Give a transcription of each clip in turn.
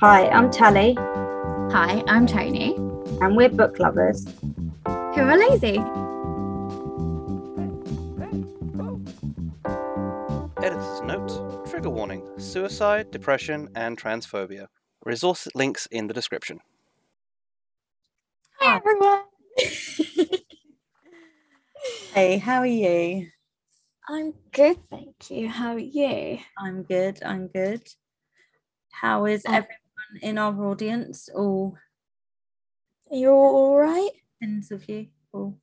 Hi, I'm Tally, Hi, I'm Tony. and we're book lovers. Who are lazy? Editor's note Trigger warning suicide, depression, and transphobia. Resource links in the description. Hi, everyone. Hey, how are you? I'm good, thank you. How are you? I'm good. I'm good. How is Oh. everyone in our audience? All You're all right? tens of you? All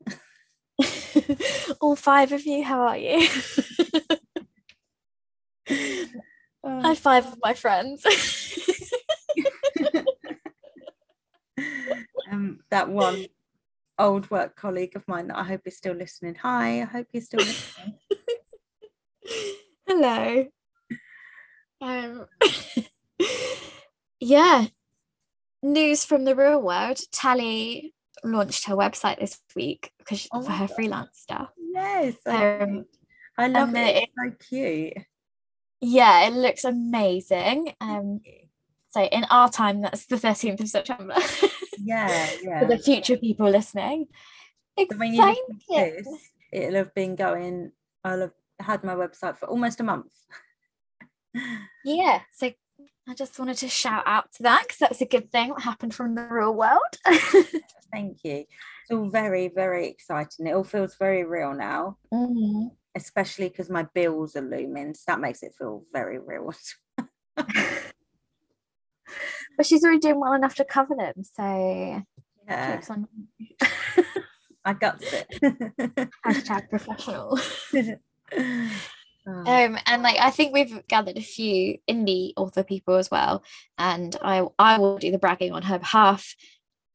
all five of you, how are you? I High five of my friends. um, that one old work colleague of mine that I hope is still listening. Hi, I hope you're still listening. Hello. Um, yeah. News from the real world. Tally launched her website this week because Oh for her God. freelance stuff. yes, I, Um, I love it. it- It's so cute. yeah, it looks amazing. Um, so in our time, that's the 13th of September. Yeah, yeah For the future people listening. So when you listen to Exciting. this, it'll have been going. I'll have had my website for almost a month. Yeah. So I just wanted to shout out to that because that's a good thing that happened from the real world. Thank you. It's all very, very exciting. It all feels very real now, Mhm. especially because my bills are looming. So that makes it feel very real. But she's already doing well enough to cover them. So Yeah, I guts it. hashtag professional. Oh, Um, and like I think we've gathered a few indie author people as well, and I I will do the bragging on her behalf.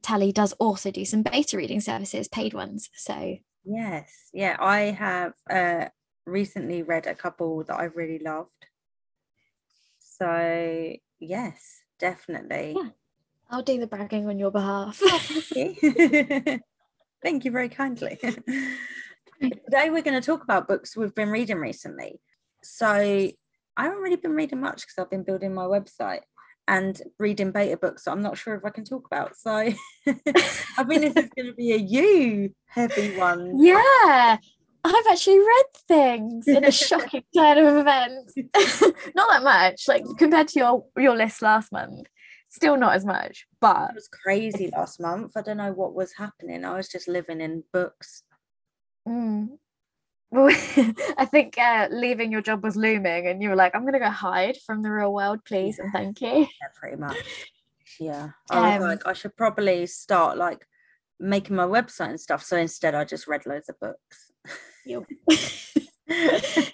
Tally does also do some beta reading services, paid ones. So yes, yeah, I have uh, recently read a couple that I really loved. So yes, definitely. Yeah. I'll do the bragging on your behalf. Thank you. Thank you very kindly. Today we're going to talk about books we've been reading recently. So I haven't really been reading much because I've been building my website and reading beta books that I'm not sure if I can talk about. So I think this is going to be a you heavy one. yeah. I've actually read things in a shocking turn of events. not that much, like compared to your your list last month. Still not as much, but It was crazy last month. I don't know what was happening. I was just living in books. Mm. Well, I think uh, leaving your job was looming, and you were like, "I'm going to go hide from the real world, please, and thank you." Yeah, pretty much. Yeah. I was Um, like, I should probably start like making my website and stuff. So instead I just read loads of books.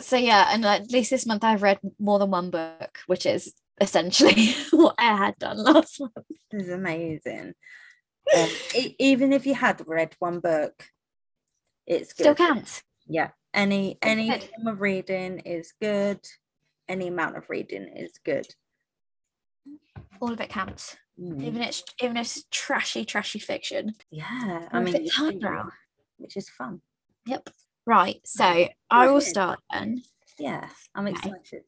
So yeah, and at least this month I've read more than one book, which is essentially what I had done last month. This is amazing. Um, e- even if you had read one book, it's good. Still counts. Yeah. Any any form of reading is good. Any amount of reading is good. All of it counts, Mm. even it's even if it's trashy, trashy fiction. Yeah. I mean, it's it's hard now. which is fun. Yep. Right. So I will start then. Yeah. I'm Okay. excited.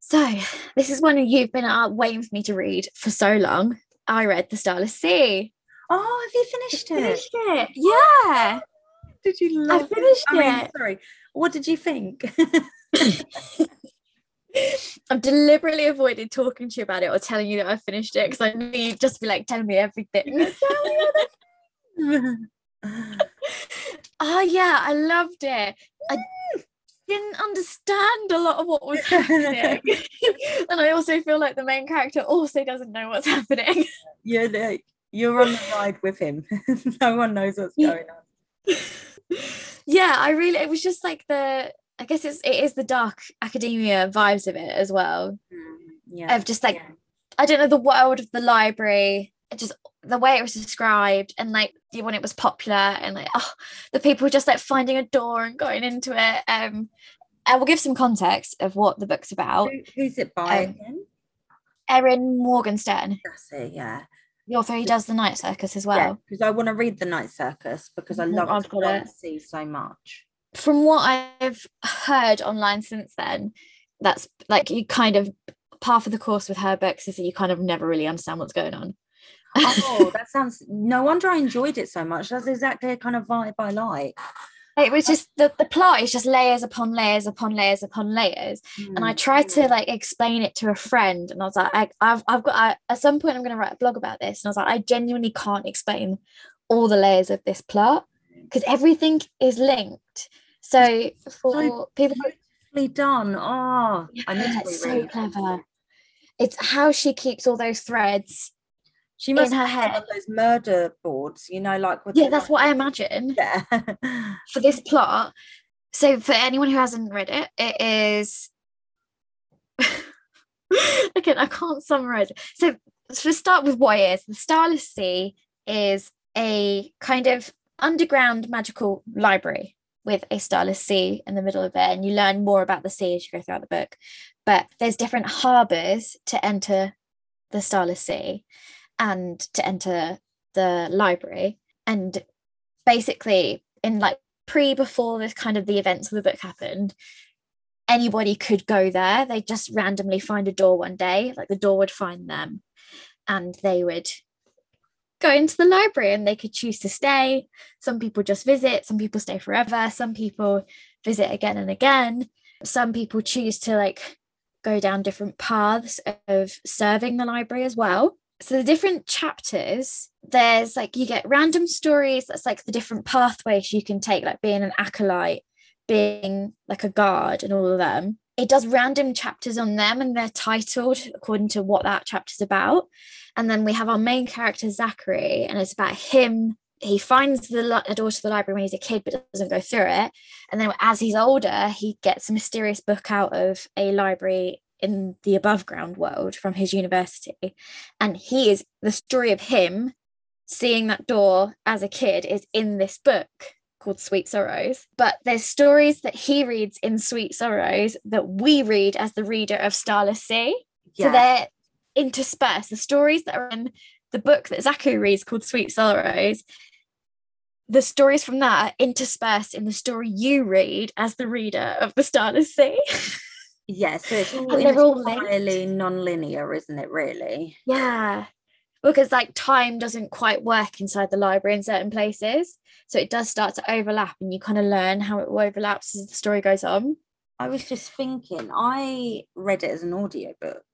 So this is one you've been uh, waiting for me to read for so long. I read The Starless Sea. Oh, have you finished it? Finished it. Yeah. Did you I love it? finished I mean, it. sorry. What did you think? I've deliberately avoided talking to you about it or telling you that I finished it because I knew you'd just be like, tell me everything. oh yeah, I loved it. I didn't understand a lot of what was happening. and I also feel like the main character also doesn't know what's happening. you're like you're on the ride with him. no one knows what's going on. yeah, I really it was just like the I guess it's it is the dark academia vibes of it as well. Mm, yeah. Of just like yeah. I don't know the world of the library, just the way it was described and like the- when it was popular and like oh the people just like finding a door and going into it. Um I will give some context of what the book's about. Who- who's it by um, again? Erin Morgenstern. That's it, yeah. The author who does the Night Circus as well. because I want to read the Night Circus because I Mhm, love I've got it. Sea so much. From what I've heard online since then, that's like you kind of part of the course with her books is that you kind of never really understand what's going on. Oh, that sounds. No wonder I enjoyed it so much. That's exactly the kind of vibe I like. it was just the, the plot is just layers upon layers upon layers upon layers. and I Mm. tried to like explain it to a friend, and I was like, I, I've I've got I, at some point I'm going to write a blog about this, and I was like, I genuinely can't explain all the layers of this plot because everything is linked. So for people, beautifully done. Oh, I need to it's so clever. It's how she keeps all those threads. She must in her head. on those murder boards, you know, like with Yeah, that's what I imagine Yeah. for this plot. So for anyone who hasn't read it, it is. Again, I can't summarize it. So to start with what it is, the Starless Sea is a kind of underground magical library with a starless sea in the middle of it, and you learn more about the sea as you go throughout the book. But there's different harbors to enter the starless sea and to enter the library. And basically, in like pre before this kind of the events of the book happened, anybody could go there. They just randomly find a door one day, like the door would find them, and they would go into the library and they could choose to stay. Some people just visit, some people stay forever, some people visit again and again. Some people choose to like go down different paths of serving the library as well. So the different chapters, there's like you get random stories, that's like the different pathways you can take, like being an acolyte, being like a guard and all of them. It does random chapters on them and they're titled according to what that chapter's about. And then we have our main character, Zachary, and it's about him. He finds the door to the library when he's a kid, but doesn't go through it. And then as he's older, he gets a mysterious book out of a library in the above ground world from his university. And he is the story of him seeing that door as a kid is in this book called Sweet Sorrows. But there's stories that he reads in Sweet Sorrows that we read as the reader of Starless Sea. Yeah. So they're interspersed. The stories that are in the book that Zachary reads called Sweet Sorrows, the stories from that are interspersed in the story you read as the reader of the Starless Sea. Yeah, so it's all And they're all entirely non-linear, isn't it? Really? yeah. Because like time doesn't quite work inside the library in certain places. So it does start to overlap and you kind of learn how it overlaps as the story goes on. I was just thinking. I read it as an audiobook.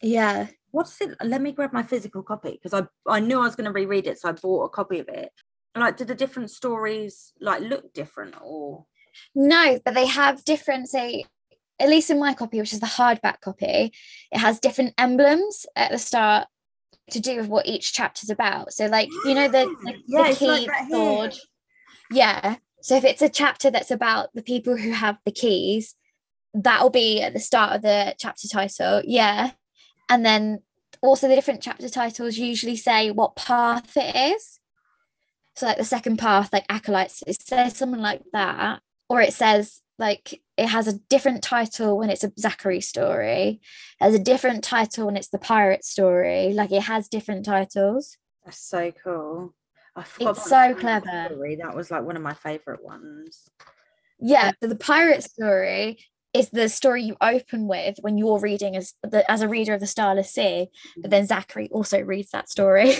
Yeah. What's it? Let me grab my physical copy because I I knew I was going to reread it, so I bought a copy of it. Like, did the different stories like look different or? No, but they have different, say, at least in my copy, which is the hardback copy, it has different emblems at the start to do with what each chapter's about. So, like, you know, the, the, Yeah, the like key here. sword. Yeah. So if it's a chapter that's about the people who have the keys, that'll be at the start of the chapter title. Yeah. And then also the different chapter titles usually say what path it is. So like the second path, like acolytes, it says something like that. Or it says like it has a different title when it's a Zachary story, it has a different title when it's the pirate story. Like it has different titles. That's so cool. I forgot It's so clever. Story. That was like one of my favorite ones. Yeah, so the pirate story is the story you open with when you're reading as the, as a reader of the Starless Sea. But then mm-hmm. Zachary also reads that story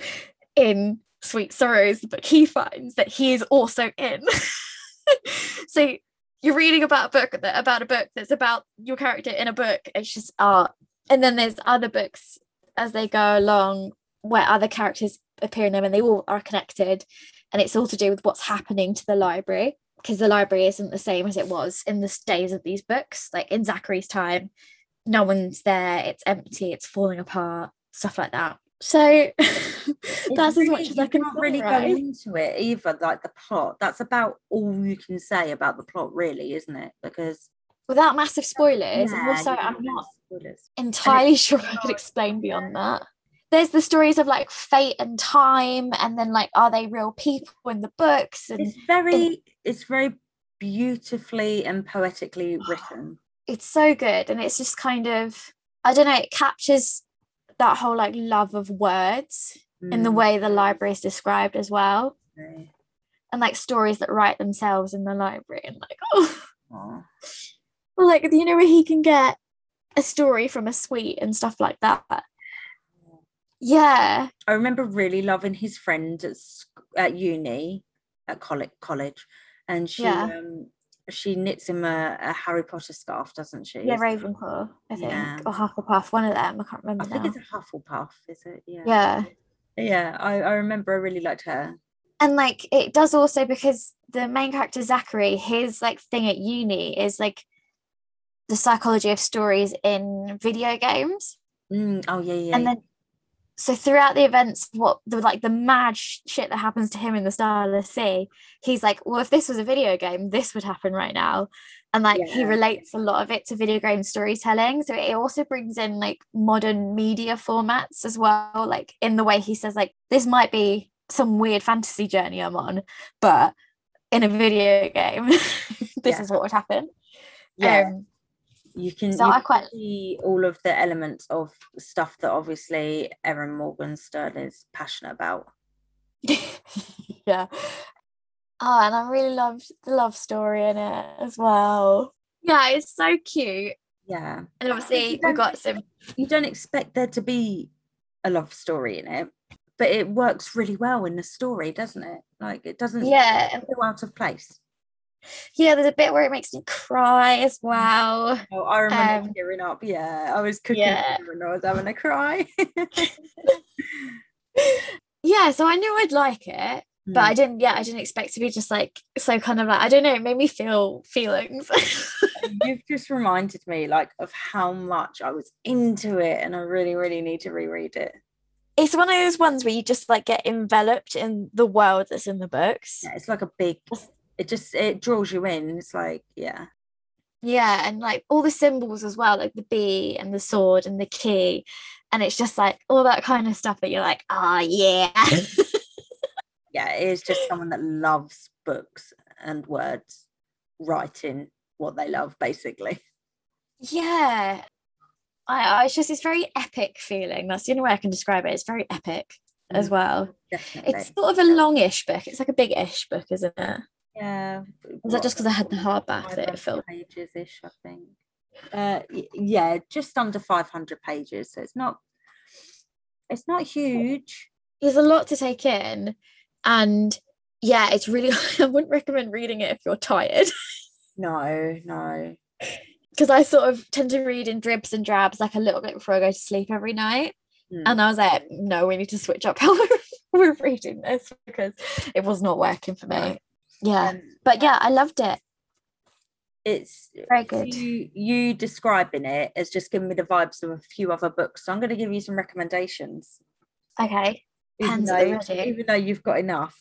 in Sweet Sorrows, but he finds that he is also in. so you're reading about a book that about a book that's about your character in a book. It's just art. And then there's other books as they go along where other characters appear in them and they all are connected. And it's all to do with what's happening to the library because the library isn't the same as it was in the days of these books. Like in Zachary's time, no one's there, it's empty, it's falling apart, stuff like that. So that's as much as I can really go into it either. Like the plot, that's about all you can say about the plot, really, isn't it? Because without massive spoilers. Yeah, also, I'm can't spoilers. entirely sure I could explain beyond that. There's the stories of like fate and time, and then like, are they real people in the books? And It's very, it's very beautifully and poetically written. it's so good and it's just kind of i don't know it captures that whole like love of words in the Mm, way the library is described as well. okay. And like stories that write themselves in the library and like oh Aw. Well, like you know where he can get a story from a suite and stuff like that. Yeah, I remember really loving his friend at, at uni, at college, college, and she Yeah. um, she knits him a, a Harry Potter scarf, doesn't she? yeah, Ravenclaw, I think, Yeah. or Hufflepuff, one of them. I can't remember I think now. it's a Hufflepuff, is it? Yeah. Yeah, Yeah, I, I remember I really liked her. and like it does also because the main character Zachary, his like thing at uni is like the psychology of stories in video games, Mm, oh yeah, yeah. and then so throughout the events what the like the mad sh- shit that happens to him in the starless sea he's like well if this was a video game this would happen right now. And like he relates a lot of it to video game storytelling. So it also brings in like modern media formats as well like in the way he says like this might be some weird fantasy journey i'm on but in a video game this Yeah. is what would happen. Yeah, um, you can. so you I quite- see all of the elements of stuff that obviously Erin Morgenstern is passionate about. yeah. Oh, and I really loved the love story in it as well. Yeah, it's so cute. Yeah, And obviously, we got some. you don't expect there to be a love story in it, but it works really well in the story, doesn't it? Like it doesn't Yeah, feel out of place. Yeah. There's a bit where it makes me cry as well. Oh, I remember Um, tearing up. Yeah, I was cooking yeah. and I was having a cry. Yeah, so I knew I'd like it, but Mm. I didn't. Yeah, I didn't expect to be just like so kind of like I don't know. It made me feel feelings. You've just reminded me like of how much I was into it, and I really, really need to reread it. it's one of those ones where you just like get enveloped in the world that's in the books. Yeah, it's like a big. It just it draws you in. It's like yeah, Yeah, and like all the symbols as well, like the bee and the sword and the key. And it's just like all that kind of stuff that you're like, oh yeah. yeah. It is just someone that loves books and words, writing what they love, basically. yeah. I, I it's just this very epic feeling. That's the only way I can describe it. It's very epic as Mm, well. Definitely. It's sort of a longish book. It's like a big-ish book, isn't it? Yeah. Was that just because I had the hardback that it felt? pages ish, I think. Uh, yeah, just under 500 pages. So it's not, it's not huge. There's a lot to take in, and yeah, it's really. I wouldn't recommend reading it if you're tired. No, no. because I sort of tend to read in dribs and drabs like a little bit before I go to sleep every night. Mm. And I was like, no, we need to switch up how we're, we're reading this because it was not working for me. Yeah. Um, But yeah, I loved it. it's Very good. You, you describing it as just giving me the vibes of a few other books. So I'm going to give you some recommendations. Okay. Even Pens though, at the ready. even though you've got enough.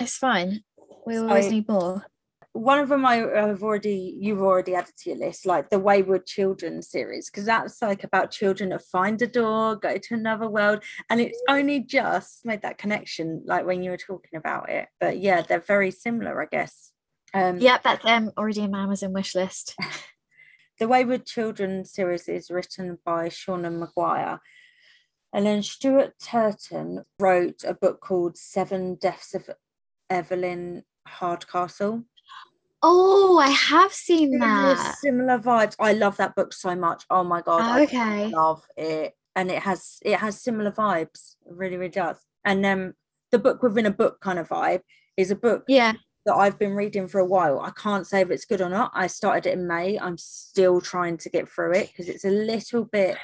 It's fine. We always So- need more. One of them I have already you've already added to your list, like the Wayward Children series, because that's like about children that find a door, go to another world, and it's only just made that connection, like when you were talking about it. But yeah, they're very similar, I guess. Um, Yeah, that's um already in my Amazon wish list. the Wayward Children series is written by Seanan McGuire. And then Stuart Turton wrote a book called Seven Deaths of Evelyn Hardcastle. Oh, I have seen that. Similar vibes. I love that book so much. Oh my god. I Okay. love it. And it has it has similar vibes. It really, really does. And then the book within a book kind of vibe is a book Yeah. that I've been reading for a while. I can't say if it's good or not. I started it in May. I'm still trying to get through it because it's a little bit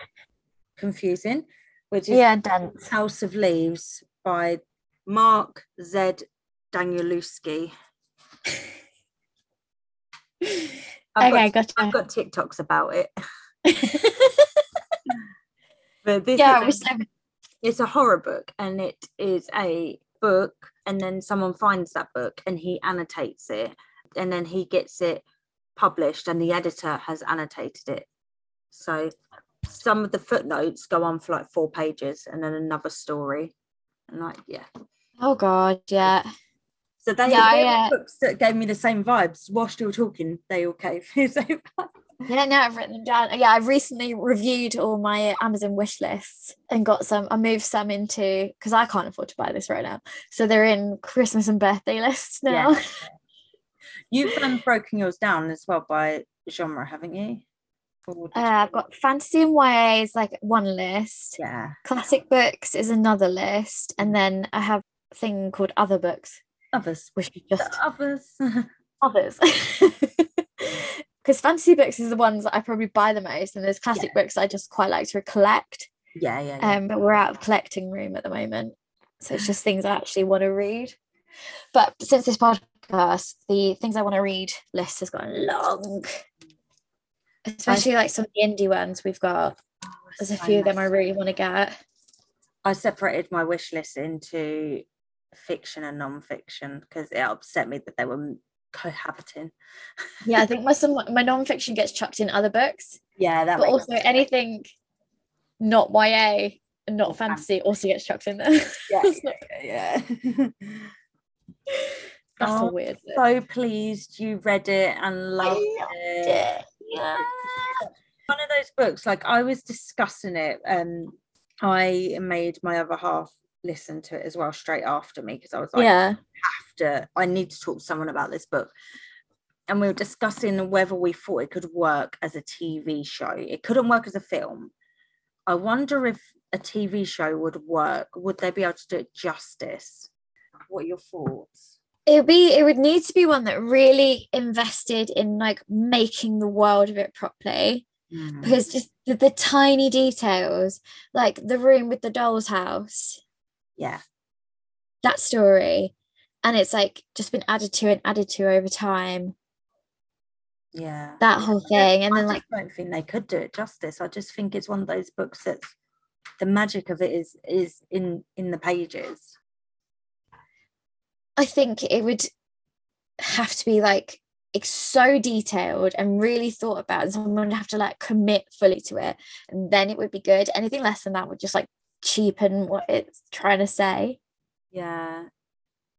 confusing, which is Yeah, dense. House of Leaves by Mark Z. Danielewski. I've okay, got, gotcha. I've got TikToks about it. But this yeah, is it was it's a horror book and it is a book and then someone finds that book and he annotates it and then he gets it published and the editor has annotated it so some of the footnotes go on for like four pages and then another story and like yeah Oh god, yeah. So they Yeah, they're yeah. books that gave me the same vibes whilst you were talking they all gave me the. Yeah, now I've written them down. Yeah, I've recently reviewed all my Amazon wish lists and got some. I moved some into because I can't afford to buy this right now, so they're in Christmas and birthday lists now. Yeah. You've um, broken yours down as well by genre, haven't you? Uh, I've got fantasy and YA is like one list. yeah, Classic books is another list, and then I have a thing called other books, others. is The just others. others. Because fantasy books is the ones that I probably buy the most, and there's classic books I just quite like to collect. yeah, yeah, yeah. Um, but we're out of collecting room at the moment, so it's just things I actually want to read. But since this podcast, the things I want to read list has gone long, especially like some of the indie ones we've got. There's a few of them I really want to get. I separated my wish list into fiction and non-fiction because it upset me that they were cohabiting. Yeah, I think my some my non-fiction gets chucked in other books, Yeah, that but also anything not YA and not fantasy also gets chucked in there. yeah, yeah, yeah. That's a Oh, weird. bit. so pleased you read it and loved loved it. Yeah. One of those books, like I was discussing it. Um, I made my other half listen to it as well straight after me because I was like, yeah. have to, I need to talk to someone about this book. And we were discussing whether we thought it could work as a TV show. It couldn't work as a film. I wonder if a TV show would work. Would they be able to do it justice? What are your thoughts? It would be it would need to be one that really invested in like making the world of it properly. Mm. Because just the, the tiny details, like the room with the doll's house, Yeah, that story. And it's like just been added to and added to over time. yeah. That whole thing. And I then like don't think they could do it justice. I just think it's one of those books that the magic of it is is in in the pages. I think it would have to be like it's so detailed and really thought about and someone would have to like commit fully to it and then it would be good anything less than that would just like cheapen what it's trying to say Yeah.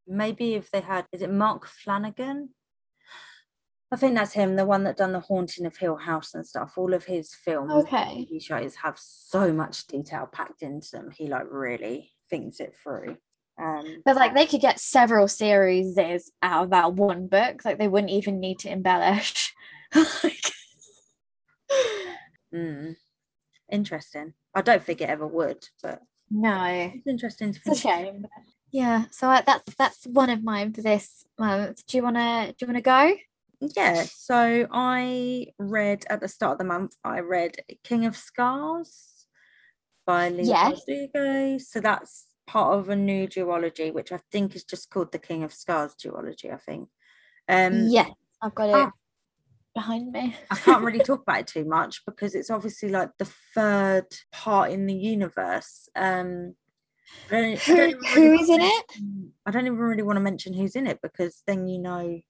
Maybe if they had is it Mark Flanagan? I think that's him, the one that done the haunting of Hill House and stuff. All of his films Okay. TV shows have so much detail packed into them. He like really thinks it through. Um but like they could get several series out of that one book like they wouldn't even need to embellish Like- mm, interesting. I don't think it ever would, but no it's interesting to it's a shame yeah so I, that's that's one of mine for this month do you want to do you want to go Yeah, so I read at the start of the month, I read King of Scars by Leigh Yes. Bardugo. So that's part of a new duology, which I think is just called the King of Scars duology, I think. Um yeah i've got it ah. Behind me I can't really talk about it too much because it's obviously like the third part in the universe. Um Who- who really is in it? I don't even really want to mention who's in it because then you know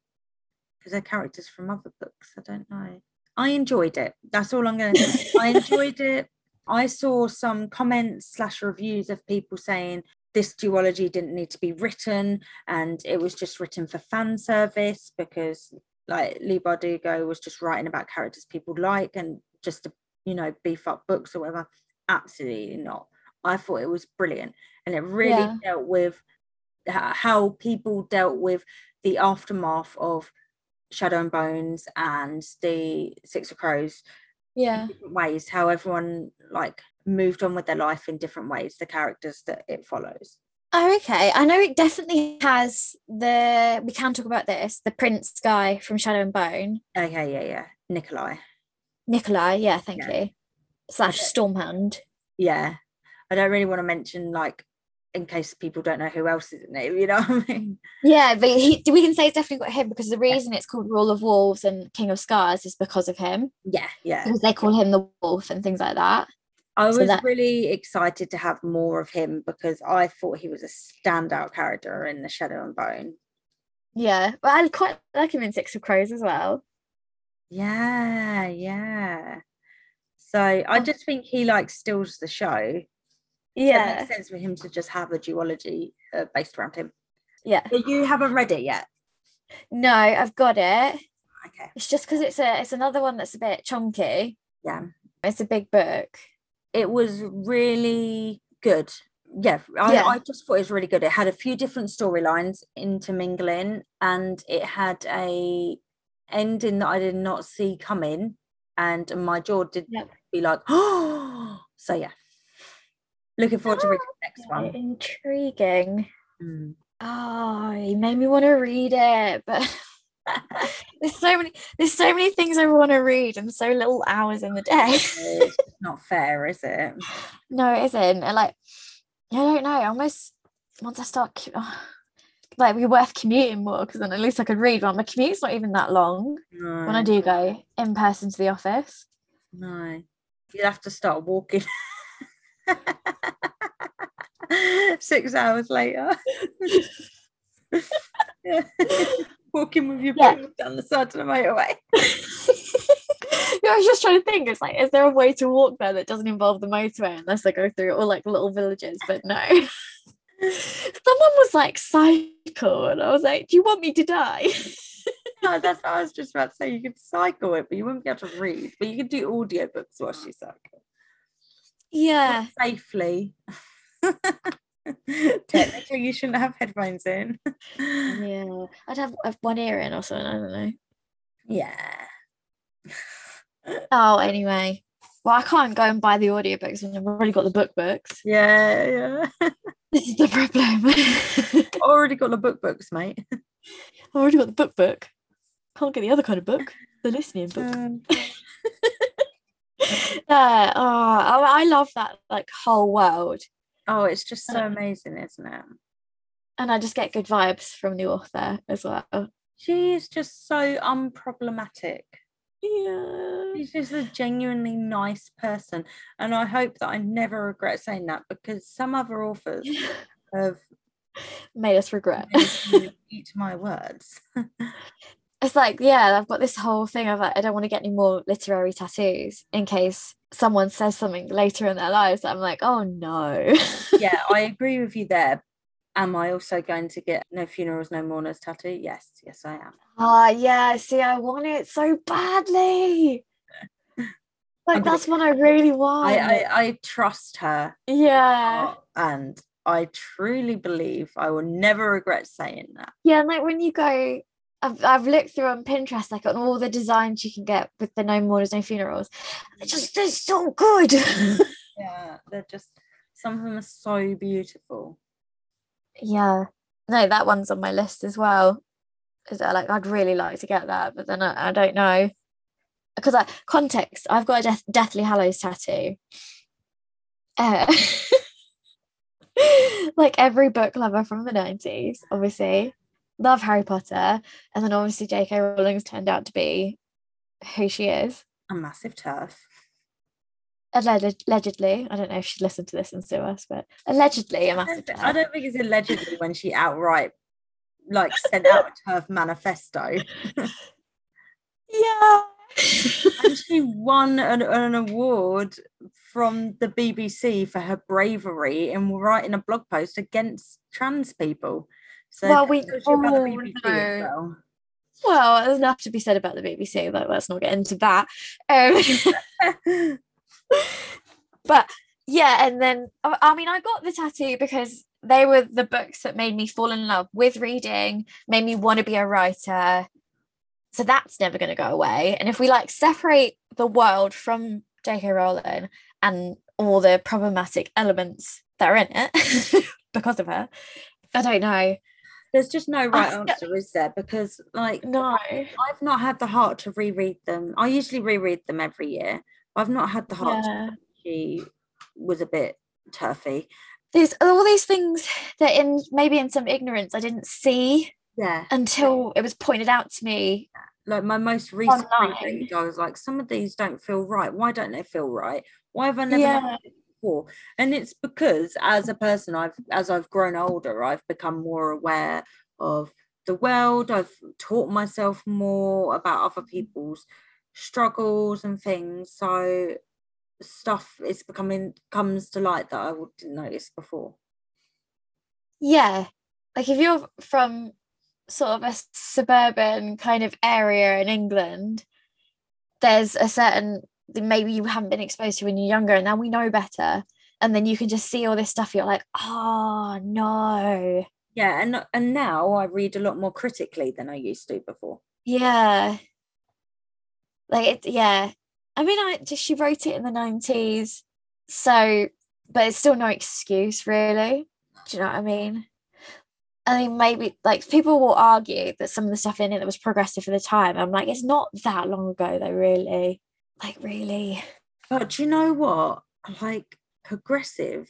because they're characters from other books. I don't know. I enjoyed it. That's all I'm going to say. I enjoyed it. I saw some comments slash reviews of people saying this duology didn't need to be written and it was just written for fan service because like Leigh Bardugo was just writing about characters people like and just to you know beef up books or whatever. Absolutely not. I thought it was brilliant and it really Yeah. dealt with how people dealt with the aftermath of Shadow and Bones and the Six of Crows yeah different ways how everyone like moved on with their life in different ways the characters that it follows Oh, okay. I know it definitely has the. We can talk about this. The prince guy from Shadow and Bone, okay yeah yeah nikolai Nikolai. Yeah, thank Yeah. you. Slash. Sturmhond. yeah i don't really want to mention like in case people don't know who else is in it you know what i mean Yeah, but he, we can say it's definitely got him because the reason it's called Rule of Wolves and King of Scars is because of him. yeah yeah Because they call him the wolf and things like that. I was So that- really excited to have more of him because i thought he was a standout character in the shadow and bone Yeah, but I quite like him in Six of Crows as well. yeah yeah so i Oh. just think he like steals the show So it Yeah, makes sense for him to just have a duology uh, based around him. yeah. But you haven't read it yet. No, I've got it. Okay. It's just because it's a it's another one that's a bit chunky. Yeah. It's a big book. It was really good. Yeah, I, Yeah. I just thought it was really good. It had a few different storylines intermingling, and it had a ending that I did not see coming, and my jaw did Yep. be like, oh. So yeah, looking forward to reading the next one. Intriguing. Mm. Oh, you made me want to read it, but there's so many there's so many things I want to read and so little hours in the day. it's not fair, is it? no, it isn't. And like, I don't know. Almost once I start, oh, like, be worth commuting more because then at least I could read. But my commute's not even that long No, when I do go in person to the office. no, you'd have to start walking. Six hours later. Walking with your Yeah. down the side of the motorway. yeah, I was just trying to think. It's like, is there a way to walk there that doesn't involve the motorway unless I go through all like little villages? But no. Someone was like cycle, and I was like, "Do you want me to die?" No, that's what I was just about to say. You could cycle it, but you wouldn't be able to read. But you could do audiobooks while you cycle. Yeah, Safely. Technically, you shouldn't have headphones in. yeah. I'd have, have one ear in or something. I don't know. Yeah. Oh, anyway. Well, I can't go and buy the audiobooks when I've already got the book books. Yeah, yeah. This is the problem. I've Already got the book books, mate. I've already got the book book. Can't get the other kind of book, the listening book. Um, Yeah. Oh, I I love that like whole world. Oh, it's just so amazing, isn't it? and I just get good vibes from the author as well. She is just so unproblematic. Yeah. She's just a genuinely nice person. And I hope that I never regret saying that because some other authors have Made us regret. eat my words. It's like, yeah, I've got this whole thing of like, I don't want to get any more literary tattoos in case someone says something later in their lives I'm like, oh no. yeah, I agree with you there. Am I also going to get no funerals, no mourners tattoo? Yes, yes, I am. Ah, yeah. See, I want it so badly. Like that's what I really want. I, I, I trust her yeah. and I truly believe I will never regret saying that. Yeah, and like when you go, I've, I've looked through on Pinterest, like on all the designs you can get with the no mourners, no funerals. They're just they're so good. Yeah, they're just some of them are so beautiful. yeah. No, that one's on my list as well. Is that, Like I'd really like to get that, but then I, I don't know. Because I context, I've got a Death, Deathly Hallows tattoo. Uh, like every book lover from the 90s, obviously. Love Harry Potter. And then obviously J.K. Rowling's turned out to be who she is. A massive TERF. Alleged, allegedly. I don't know if she'd listen to this and sue us, but allegedly a massive TERF. I don't think it's allegedly when she outright like sent out a TERF manifesto. Yeah. and she won an, an award from the BBC for her bravery in writing a blog post against trans people. So Well, we- tells you oh, BBC as no. well. Well, there's enough to be said about the BBC, but let's not get into that. Um, but yeah, and then I I mean, I got the tattoo because they were the books that made me fall in love with reading, made me want to be a writer. So that's never going to go away. And if we like separate the world from J.K. Rowling and all the problematic elements that are in it because of her, I don't know. There's just no right answer, is there? Because like No. I've not had the heart to reread them. I usually reread them every year. I've not had the heart. Yeah. She was a bit turfy. there's all these things that in maybe in some ignorance I didn't see Yeah. until it was pointed out to me. Like my most recent reread, I was like, some of these don't feel right. Why don't they feel right? Why have I never Yeah. Before? And it's because as a person, I've as I've grown older, I've become more aware of the world. I've taught myself more about other people's struggles and things. So stuff is becoming comes to light that I didn't notice before. Yeah. Like if you're from sort of a suburban kind of area in England, there's a certain maybe you haven't been exposed to when you're younger, and now we know better. And then you can just see all this stuff. You're like, oh no. Yeah, and and now I read a lot more critically than I used to before. Yeah. Like it, yeah. I mean, I just she wrote it in the 90s. So, but it's still no excuse, really. Do you know what I mean? I mean, maybe like people will argue that some of the stuff in it that was progressive for the time. I'm like, it's not that long ago, though, really. Like, really. But do you know what? Like progressive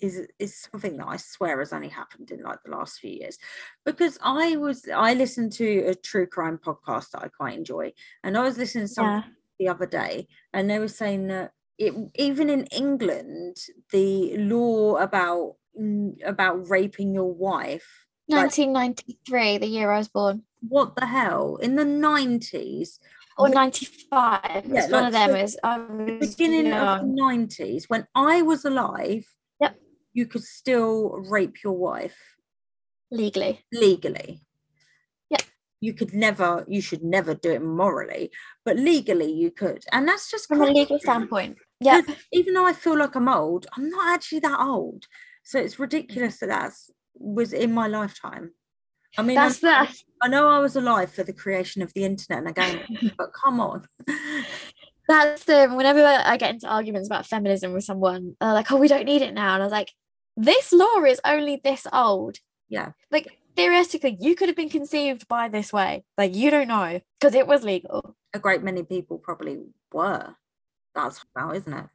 is is something that I swear has only happened in like the last few years. Because I was I listened to a true crime podcast that I quite enjoy, and I was listening to something Yeah. the other day, and they were saying that it even in England the law about mm, about raping your wife Like- 1993, the year I was born. what the hell in the 90s Or 95. Yeah, it's one of them is was beginning of the 90s when i was alive Yep. you could still rape your wife legally. legally Yep. you could never you should never do it morally but legally you could and that's just From a legal standpoint. Yeah. Even though i feel like i'm old i'm not actually that old so it's ridiculous that that's was in my lifetime i mean I- That's the I know I was alive for the creation of the internet and again, but come on. that's the whenever I get into arguments about feminism with someone, they're like, oh, we don't need it now. And I was like, this law is only this old. Yeah. Like theoretically, you could have been conceived by this way. Like you don't know because it was legal. A great many people probably were. That's about, isn't it?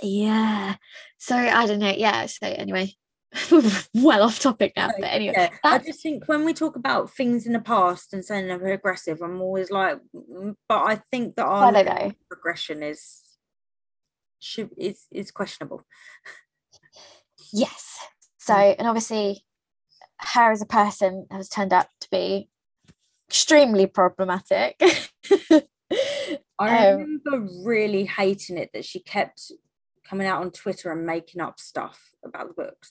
Yeah. So I don't know. Yeah. So anyway, well off topic now. But anyway, Yeah. I just think when we talk about things in the past and saying they're progressive, I'm always like, "Mm," but I think that our Are they level progression is should is is questionable. Yes. So, and obviously, her as a person has turned out to be extremely problematic. I Um, remember really hating it that she kept coming out on Twitter and making up stuff about the books.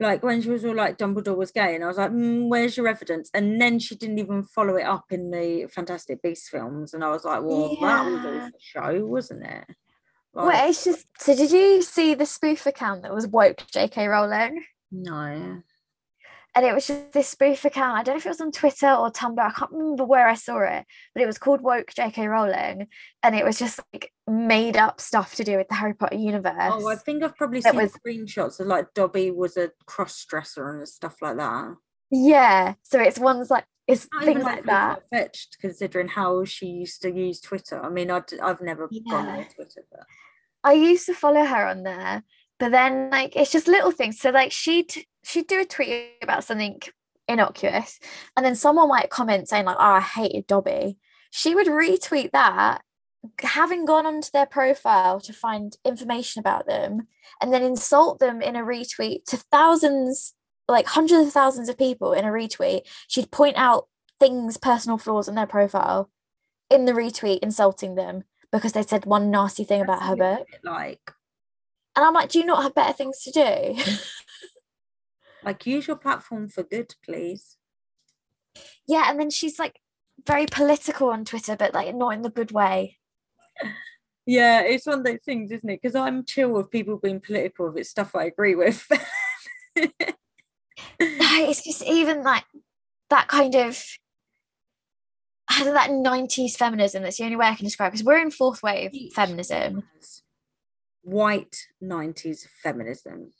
Like when she was all like Dumbledore was gay, and I was like, "Mm, "Where's your evidence?" And then she didn't even follow it up in the Fantastic Beasts films, and I was like, "Well, that was Yeah. for show, wasn't it?" well, Like, it's just so. Did you see the spoof account that was woke J.K. Rowling? no, And it was just this spoof account. I don't know if it was on Twitter or Tumblr. I can't remember where I saw it, but it was called Woke J.K. Rowling, and it was just like made up stuff to do with the Harry Potter universe. oh, I think I've probably seen was- screenshots of like Dobby was a cross dresser and stuff like that. yeah. So it's ones like it's Not things like that. fetched considering how she used to use Twitter. I mean, I'd, I've never gone on Twitter, but I used to follow her on there, but then like it's just little things. So like she'd she'd do a tweet about something innocuous, and then someone might comment saying like, "Oh, I hated Dobby." She would retweet that, having gone onto their profile to find information about them, and then insult them in a retweet to thousands, like hundreds of thousands of people in a retweet. She'd point out things, personal flaws in their profile, in the retweet, insulting them because they said one nasty thing about her book. like And I'm like, do you not have better things to do? like use your platform for good, please. yeah. And then she's like very political on Twitter, but like not in the good way. Yeah, it's one of those things, isn't it? Because I'm chill with people being political if it's stuff I agree with. No, it's just even like that kind of that 90s feminism. That's the only way I can describe because we're in fourth wave feminism. White 90s feminism,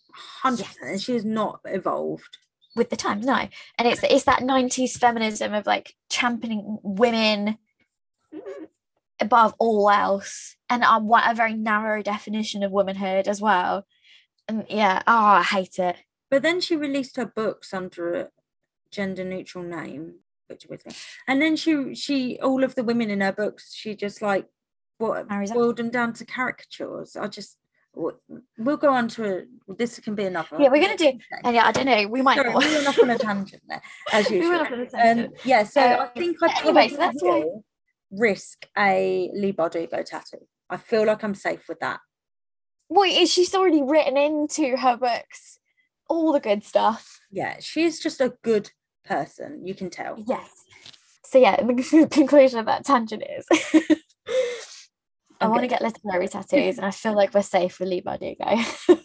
100%. And Yes. she has not evolved. with the times no and it's it's that 90s feminism of like championing women above all else and um, what a very narrow definition of womanhood as well and yeah oh i hate it But then she released her books under a gender neutral name, which was and then she she all of the women in her books, she just like what boiled them down to caricatures. I just we'll go on to a, this can be another. Yeah, we're gonna do- and yeah i don't know we might Sorry, we went off on a tangent there, as We usual. went off on a Um, yeah, so I Um, think I anyway, so that's why- risk a Leigh Bardugo tattoo. I feel like I'm safe with that. Wait, is she's already written into her books all the good stuff Yeah, she's just a good person. You can tell. Yes. So yeah, the conclusion of that tangent is I want to get literary tattoos and I feel like we're safe with Leigh Bardugo.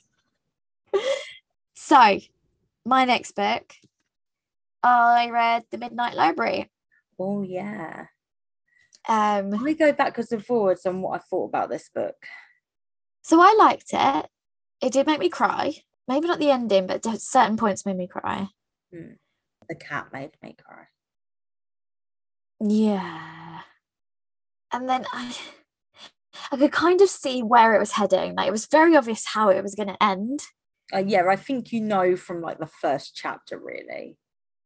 so my next book, I read The Midnight Library. Oh yeah. Um, I go backwards and forwards on what I thought about this book. so I liked it. It did make me cry. Maybe not the ending, but certain points made me cry. The cat made me cry. Yeah. And then I I could kind of see where it was heading. Like it was very obvious how it was going to end. Uh, yeah, I think you know from like the first chapter, really.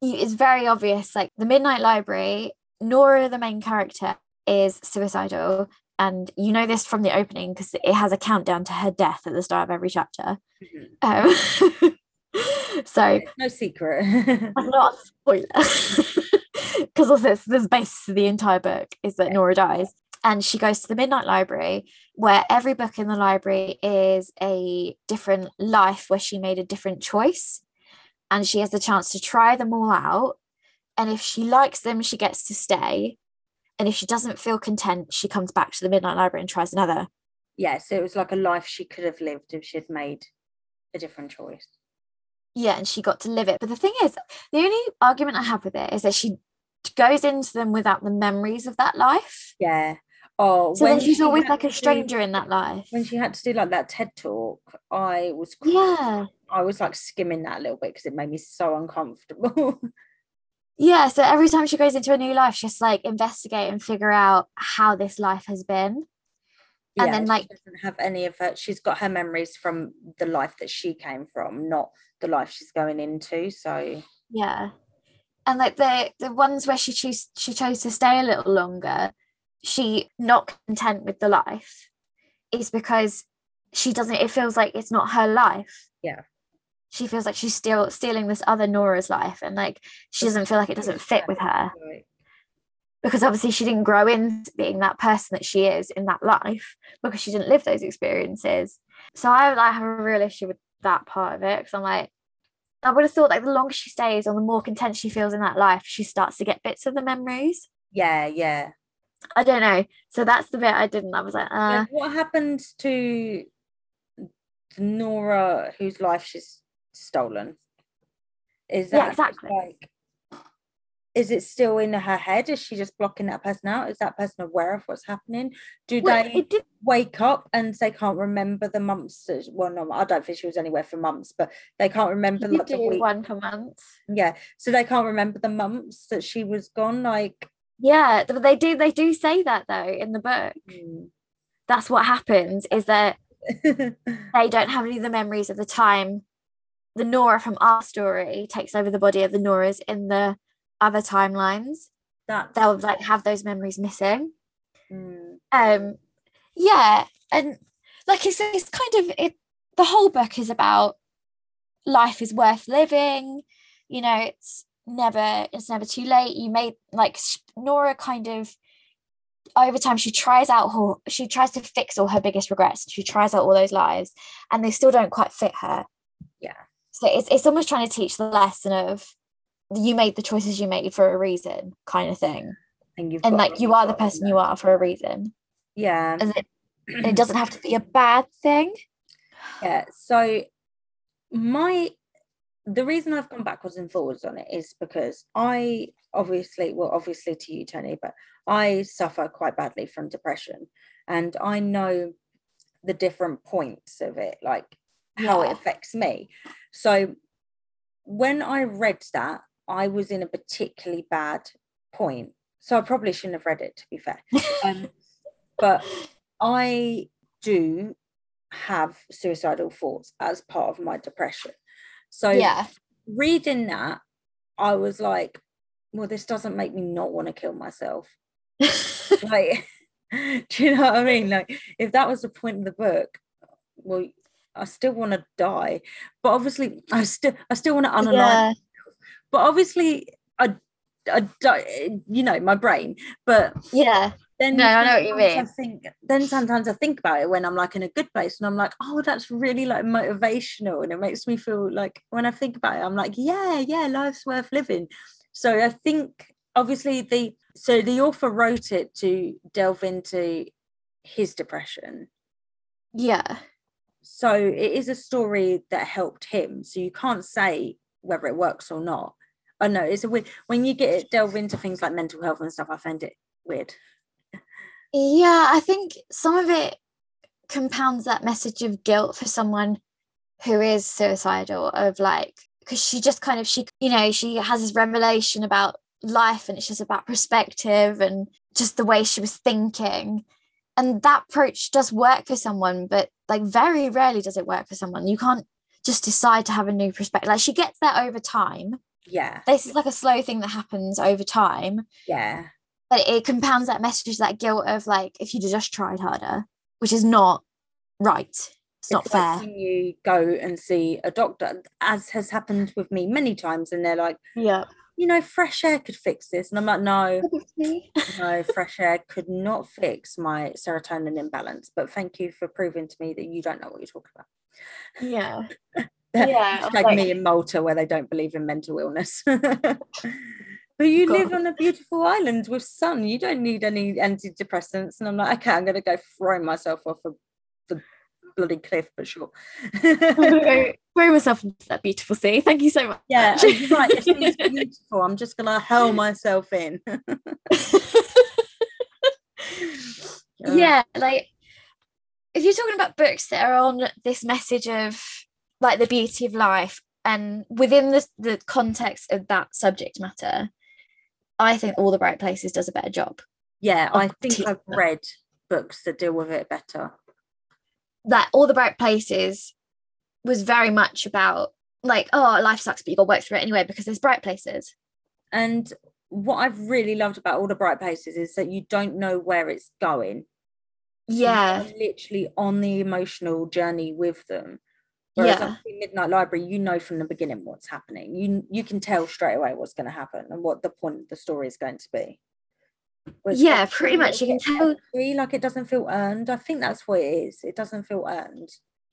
It's very obvious. Like the Midnight Library, Nora, the main character, is suicidal. And you know this from the opening because it has a countdown to her death at the start of every chapter. Um, so no secret. I'm not a spoiler because also it's, there's basis to the entire book is that Nora dies and she goes to the Midnight Library where every book in the library is a different life where she made a different choice and she has the chance to try them all out. And if she likes them she gets to stay. And if she doesn't feel content she comes back to the Midnight Library and tries another. Yeah, so it was like a life she could have lived if she had made a different choice. yeah and she got to live it. But the thing is the only argument i have with it is that she goes into them without the memories of that life. Yeah. Oh, so then she's she always like a stranger in that life When she had to do like that TED talk, I was cr- yeah I was like skimming that a little bit because it made me so uncomfortable. yeah so every time she goes into a new life she's like investigate and figure out how this life has been And then, she like- doesn't have any of her. She's got her memories from the life that she came from, not the life she's going into. So yeah and like the the ones where she chose she chose to stay a little longer she not content with the life is because she doesn't it feels like it's not her life. Yeah. she feels like she's still stealing this other nora's life and like she doesn't feel like it doesn't fit with her. Because obviously she didn't grow into being that person that she is in that life because she didn't live those experiences. So i like have a real issue with that part of it because i'm like i would have thought like the longer she stays or the more content she feels in that life she starts to get bits of the memories. Yeah, yeah. I don't know so that's the bit i didn't i was like uh what happened to Nora, whose life she's stolen? Is that Yeah, exactly. like? Is it still in her head? Is she just blocking that person out? Is that person aware of what's happening? Do well, they did wake up and they can't remember the months? that- Well, no, I don't think she was anywhere for months, but they can't remember like did the week. one for months Yeah, so they can't remember the months that she was gone. Like, yeah but they do they do say that though in the book hmm. that's what happens is that they don't have any of the memories of the time the Nora from our story takes over the body of the Noras in the other timelines. that They'll like have those memories missing. mm, Um yeah, and like it's it's kind of it the whole book is about life is worth living, you know, it's never it's never too late. You made like Nora kind of over time she tries out her she tries to fix all her biggest regrets. She tries out all those lives and they still don't quite fit her. yeah. So it's it's almost trying to teach the lesson of you made the choices you made for a reason, kind of thing. And you've And like you are the person you are for a reason. Yeah. And it, and it doesn't have to be a bad thing. Yeah. So my the reason I've gone backwards and forwards on it is because I obviously, well, obviously to you, Tony, but I suffer quite badly from depression, and I know the different points of it, like how it affects me. So when I read that, I was in a particularly bad point. So I probably shouldn't have read it, to be fair. Um, but I do have suicidal thoughts as part of my depression. So yeah. reading that, I was like, well, this doesn't make me not want to kill myself. Like, do you know what I mean? Like, if that was the point of the book, well, I still want to die. But obviously, I still I still want to unalive yeah. but obviously I, I don't, you know, my brain. But Yeah. Then No, I know what you sometimes I think then sometimes I think about it when I'm like in a good place, and I'm like, oh, that's really like motivational, and it makes me feel like when I think about it, I'm like, yeah, yeah, life's worth living. So I think obviously the so the author wrote it to delve into his depression. Yeah. So it is a story that helped him. So you can't say whether it works or not. I know it's a weird when you get it delve into things like mental health and stuff. I find it weird. Yeah, I think some of it compounds that message of guilt for someone who is suicidal of like because she just kind of she you know she has this revelation about life and it's just about perspective and just the way she was thinking. And that approach does work for someone but like very rarely does it work for someone. You can't just decide to have a new perspective. Like she gets there over time. Yeah. this is like a slow thing that happens over time. Yeah. But it compounds that message that guilt of like if you'd just tried harder which is not right it's not It's like fair when you go and see a doctor, as has happened with me many times, and they're like, yeah you know, fresh air could fix this. And I'm like, no, no, fresh air could not fix my serotonin imbalance. But thank you for proving to me that you don't know what you're talking about. yeah Yeah, like, like- me in Malta, where they don't believe in mental illness. but you live on a beautiful island with sun. You don't need any antidepressants. And I'm like, okay, I'm going to go throw myself off of the bloody cliff, but sure. I'm gonna go throw myself into that beautiful sea. Thank you so much. yeah, right. It seems beautiful. I'm just going to hurl myself in. yeah, like if you're talking about books that are on this message of like the beauty of life and within the, the context of that subject matter, I think All the Bright Places does a better job. Yeah, I think I've read books that deal with it better. That All the Bright Places was very much about like, oh, life sucks, but you got to work through it anyway because there's bright places. And what I've really loved about all the bright places is that you don't know where it's going. Yeah. are literally on the emotional journey with them. Whereas Yeah. Midnight Library, you know from the beginning what's happening. You you can tell straight away what's going to happen and what the point of the story is going to be. Whereas Yeah, pretty much. You can tell like it doesn't feel earned. I think that's what it is. It doesn't feel earned.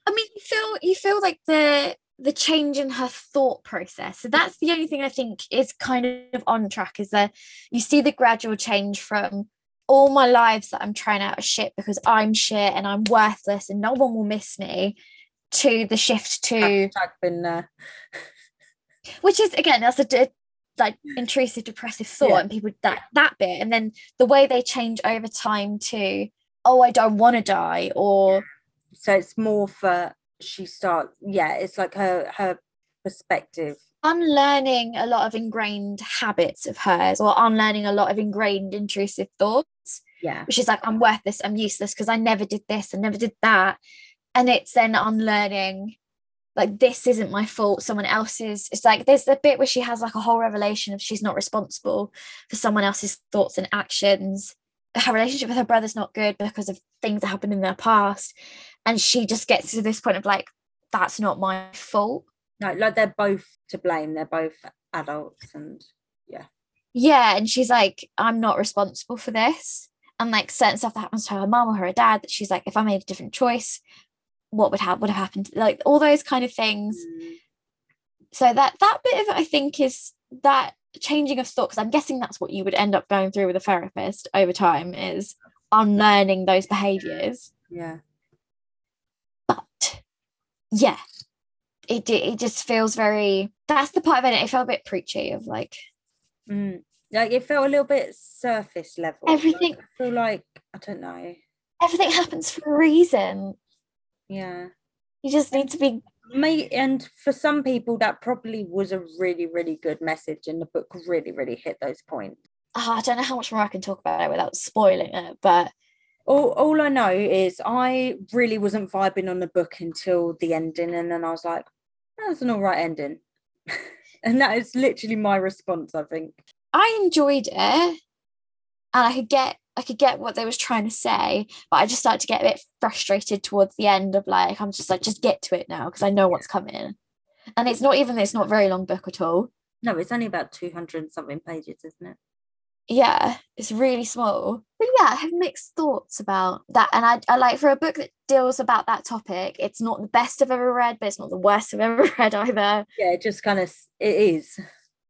I mean, you feel you feel like the the change in her thought process. So that's the only thing I think is kind of on track is that you see the gradual change from all my lives that I'm trying out of shit because I'm shit and I'm worthless and no one will miss me to the shift to Hashtag been there. which is again that's a d- like intrusive depressive thought Yeah. and people that that bit and then the way they change over time to oh I don't want to die or So it's more for she starts. Yeah, it's like her her perspective. unlearning a lot of ingrained habits of hers or unlearning a lot of ingrained intrusive thoughts Yeah, which is like i'm worthless i'm useless because i never did this and never did that and it's then unlearning like this isn't my fault someone else's. It's like there's a bit where she has like a whole revelation of she's not responsible for someone else's thoughts and actions. Her relationship with her brother's not good because of things that happened in their past. And she just gets to this point of like that's not my fault. No, like they're both to blame. They're both adults, and yeah. yeah and she's like i'm not responsible for this. And like certain stuff that happens to her mom or her dad that she's like if i made a different choice what would have would have happened like all those kind of things Mm. so that that bit of it i think is that changing of thought because i'm guessing that's what you would end up going through with a therapist over time is unlearning those behaviors yeah, but yeah it, it just feels very that's the part of it it felt a bit preachy of like Mm. like it felt a little bit surface level. like, Everything- I feel like I don't know. everything happens for a reason Yeah, you just need to be May and for some people that probably was a really really good message, and the book really really hit those points. oh, I don't know how much more I can talk about it without spoiling it, but All, all I know is I really wasn't vibing on the book until the ending, and then I was like, "That's an all right ending," and that is literally my response. I think. I enjoyed it, and I could get I could get what they was trying to say, but I just started to get a bit frustrated towards the end of like I'm just like just get to it now because I know what's coming, and it's not even it's not a very long book at all. No, it's only about two hundred something pages, isn't it? Yeah, it's really small. But yeah, I have mixed thoughts about that, and I I like for a book that deals about that topic. It's not the best I've ever read, but it's not the worst I've ever read either. Yeah, it just kind of it is.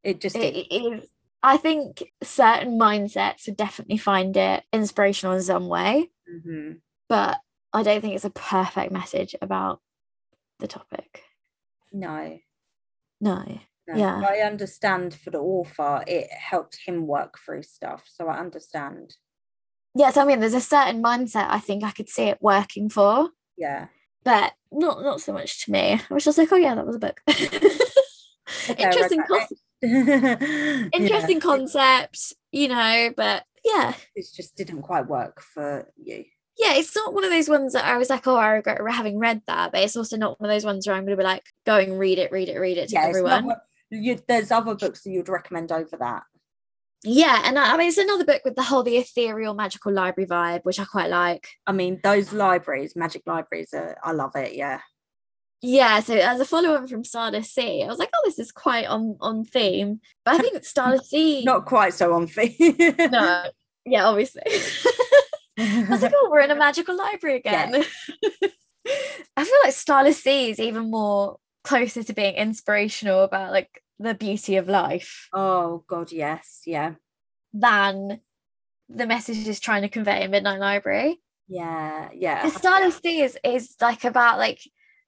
It just it, is. it is I think certain mindsets would definitely find it inspirational in some way, Mhm. but I don't think it's a perfect message about the topic. No. No. no. Yeah. I understand for the author, it helped him work through stuff. So I understand. Yes, I mean, there's a certain mindset I think I could see it working for, Yeah. but not not so much to me. I was just like, oh yeah, that was a book. Okay, I read interesting, that con- next. Yeah. concept, you know. But yeah, It just didn't quite work for you. yeah, it's not one of those ones that I was like, oh, I regret having read that. But it's also not one of those ones where I'm going to be like, go and read it, read it, read it to Yeah, not everyone. you, there's other books that you'd recommend over that. Yeah, and I, I mean, it's another book with the whole the ethereal magical library vibe, which I quite like. I mean, those libraries, magic libraries, are, I love it. Yeah. Yeah, so as a follow-on from Starless Sea, I was like, oh, this is quite on on theme. But I think Starless Sea, Not quite so on theme. no, yeah, obviously. I was like, oh, we're in a magical library Yeah. again. I feel like Starless Sea is even more closer to being inspirational about like the beauty of life oh God, yes, yeah, than the message is trying to convey in Midnight Library. yeah, yeah. Starless Sea is, is like about like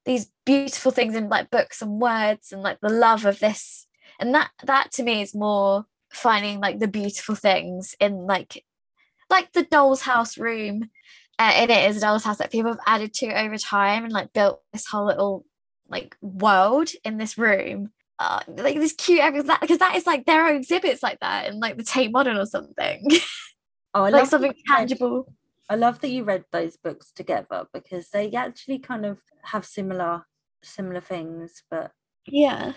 these beautiful things in like books and words and like the love of this. And that that to me is more finding like the beautiful things in like like the doll's house room. Uh, and it is a doll's house that people have added to over time and like built this whole little like world in this room. Uh, like this cute everything because that, is like there are exhibits like that in like the Tate Modern or something. Oh, I like something tangible I love that you read those books together because they actually kind of have similar similar things, but yeah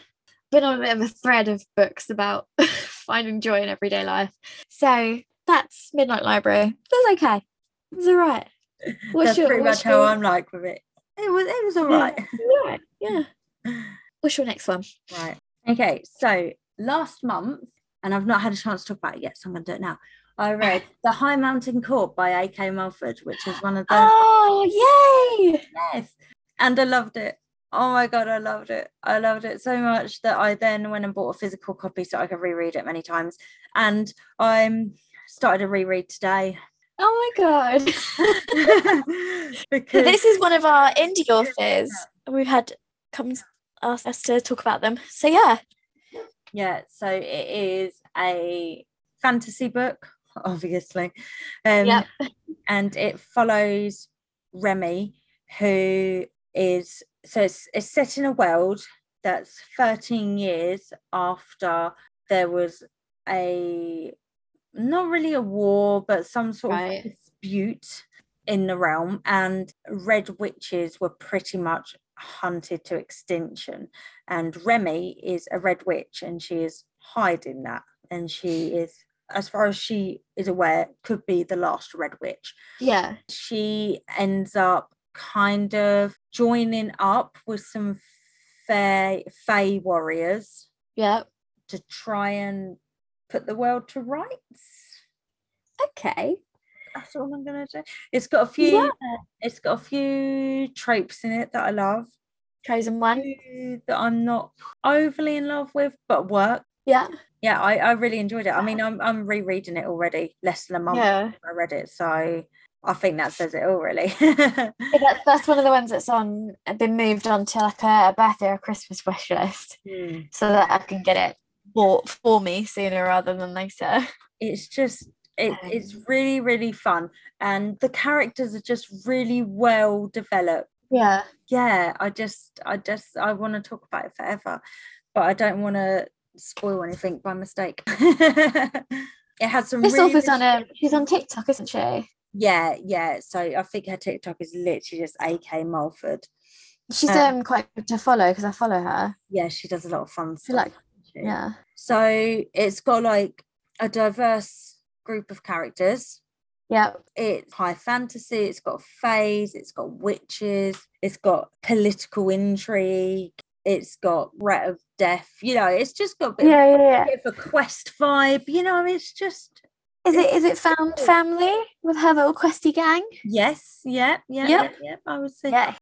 been on a bit of a thread of books about finding joy in everyday life so that's Midnight Library That's okay It's all right What's that's your- pretty much how I'm like with it. It was it was all right. Yeah. yeah yeah what's your next one Right. Okay. So last month, and I've not had a chance to talk about it yet, so I'm going to do it now. I read The High Mountain Court by A.K. Mulford, which is one of the oh yay yes, and I loved it. Oh my god, I loved it. I loved it so much that I then went and bought a physical copy so I could reread it many times. And I'm started a reread today oh my god because this is one of our indie authors we've had come ask us to talk about them so yeah Yeah, so it is a fantasy book, obviously. Um, Yep. And it follows Remy, who is so it's, it's set in a world that's 13 years after there was a not really a war, but some sort Right. of dispute in the realm, and red witches were pretty much hunted to extinction and Remy is a red witch and she is hiding that and she is as far as she is aware could be the last red witch. Yeah. She ends up kind of joining up with some fae, fae warriors yeah to try and put the world to rights. Okay. That's all i'm gonna say. It's got a few Yeah. it's got a few tropes in it that i love. Chosen one. That i'm not overly in love with but work. Yeah yeah I, I really enjoyed it i mean i'm, I'm rereading it already less than a month yeah i read it so i think that says it all really Yeah, that's that's one of the ones that's on been moved on to like a, a birthday or Christmas wish list Hmm. so that I can get it bought for me sooner rather than later. it's just it, it's really really fun and the characters are just really well developed Yeah. yeah i just i just i want to talk about it forever but i don't want to spoil anything by mistake it has some This really, author's on a she's on TikTok, isn't she? yeah yeah so i think her tiktok is literally just ak mulford She's Um, um quite good to follow because I follow her. yeah she does a lot of fun stuff like- Yeah. so it's got like a diverse group of characters Yeah. it's high fantasy it's got fays it's got witches it's got political intrigue it's got threat of death you know it's just got a bit, Yeah, yeah, yeah. of, bit of a quest vibe you know it's just Is it is it found family with her little questy gang? yes yeah yeah Yep. yeah, yeah i would say Yeah.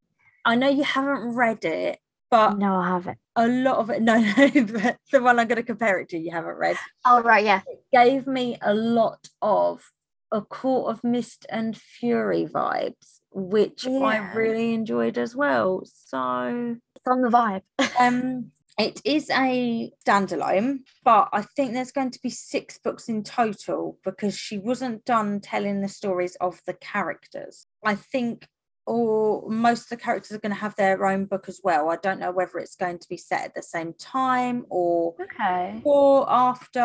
i know you haven't read it but No, I haven't. a lot of it. No, no, but the one I'm going to compare it to, you haven't read. Oh right, yeah. It gave me a lot of a Court of Mist and Fury vibes, which I really enjoyed as well. So It's on the vibe. um it is a standalone but i think there's going to be six books in total because she wasn't done telling the stories of the characters i think or most of the characters are going to have their own book as well i don't know whether it's going to be set at the same time or Okay. or after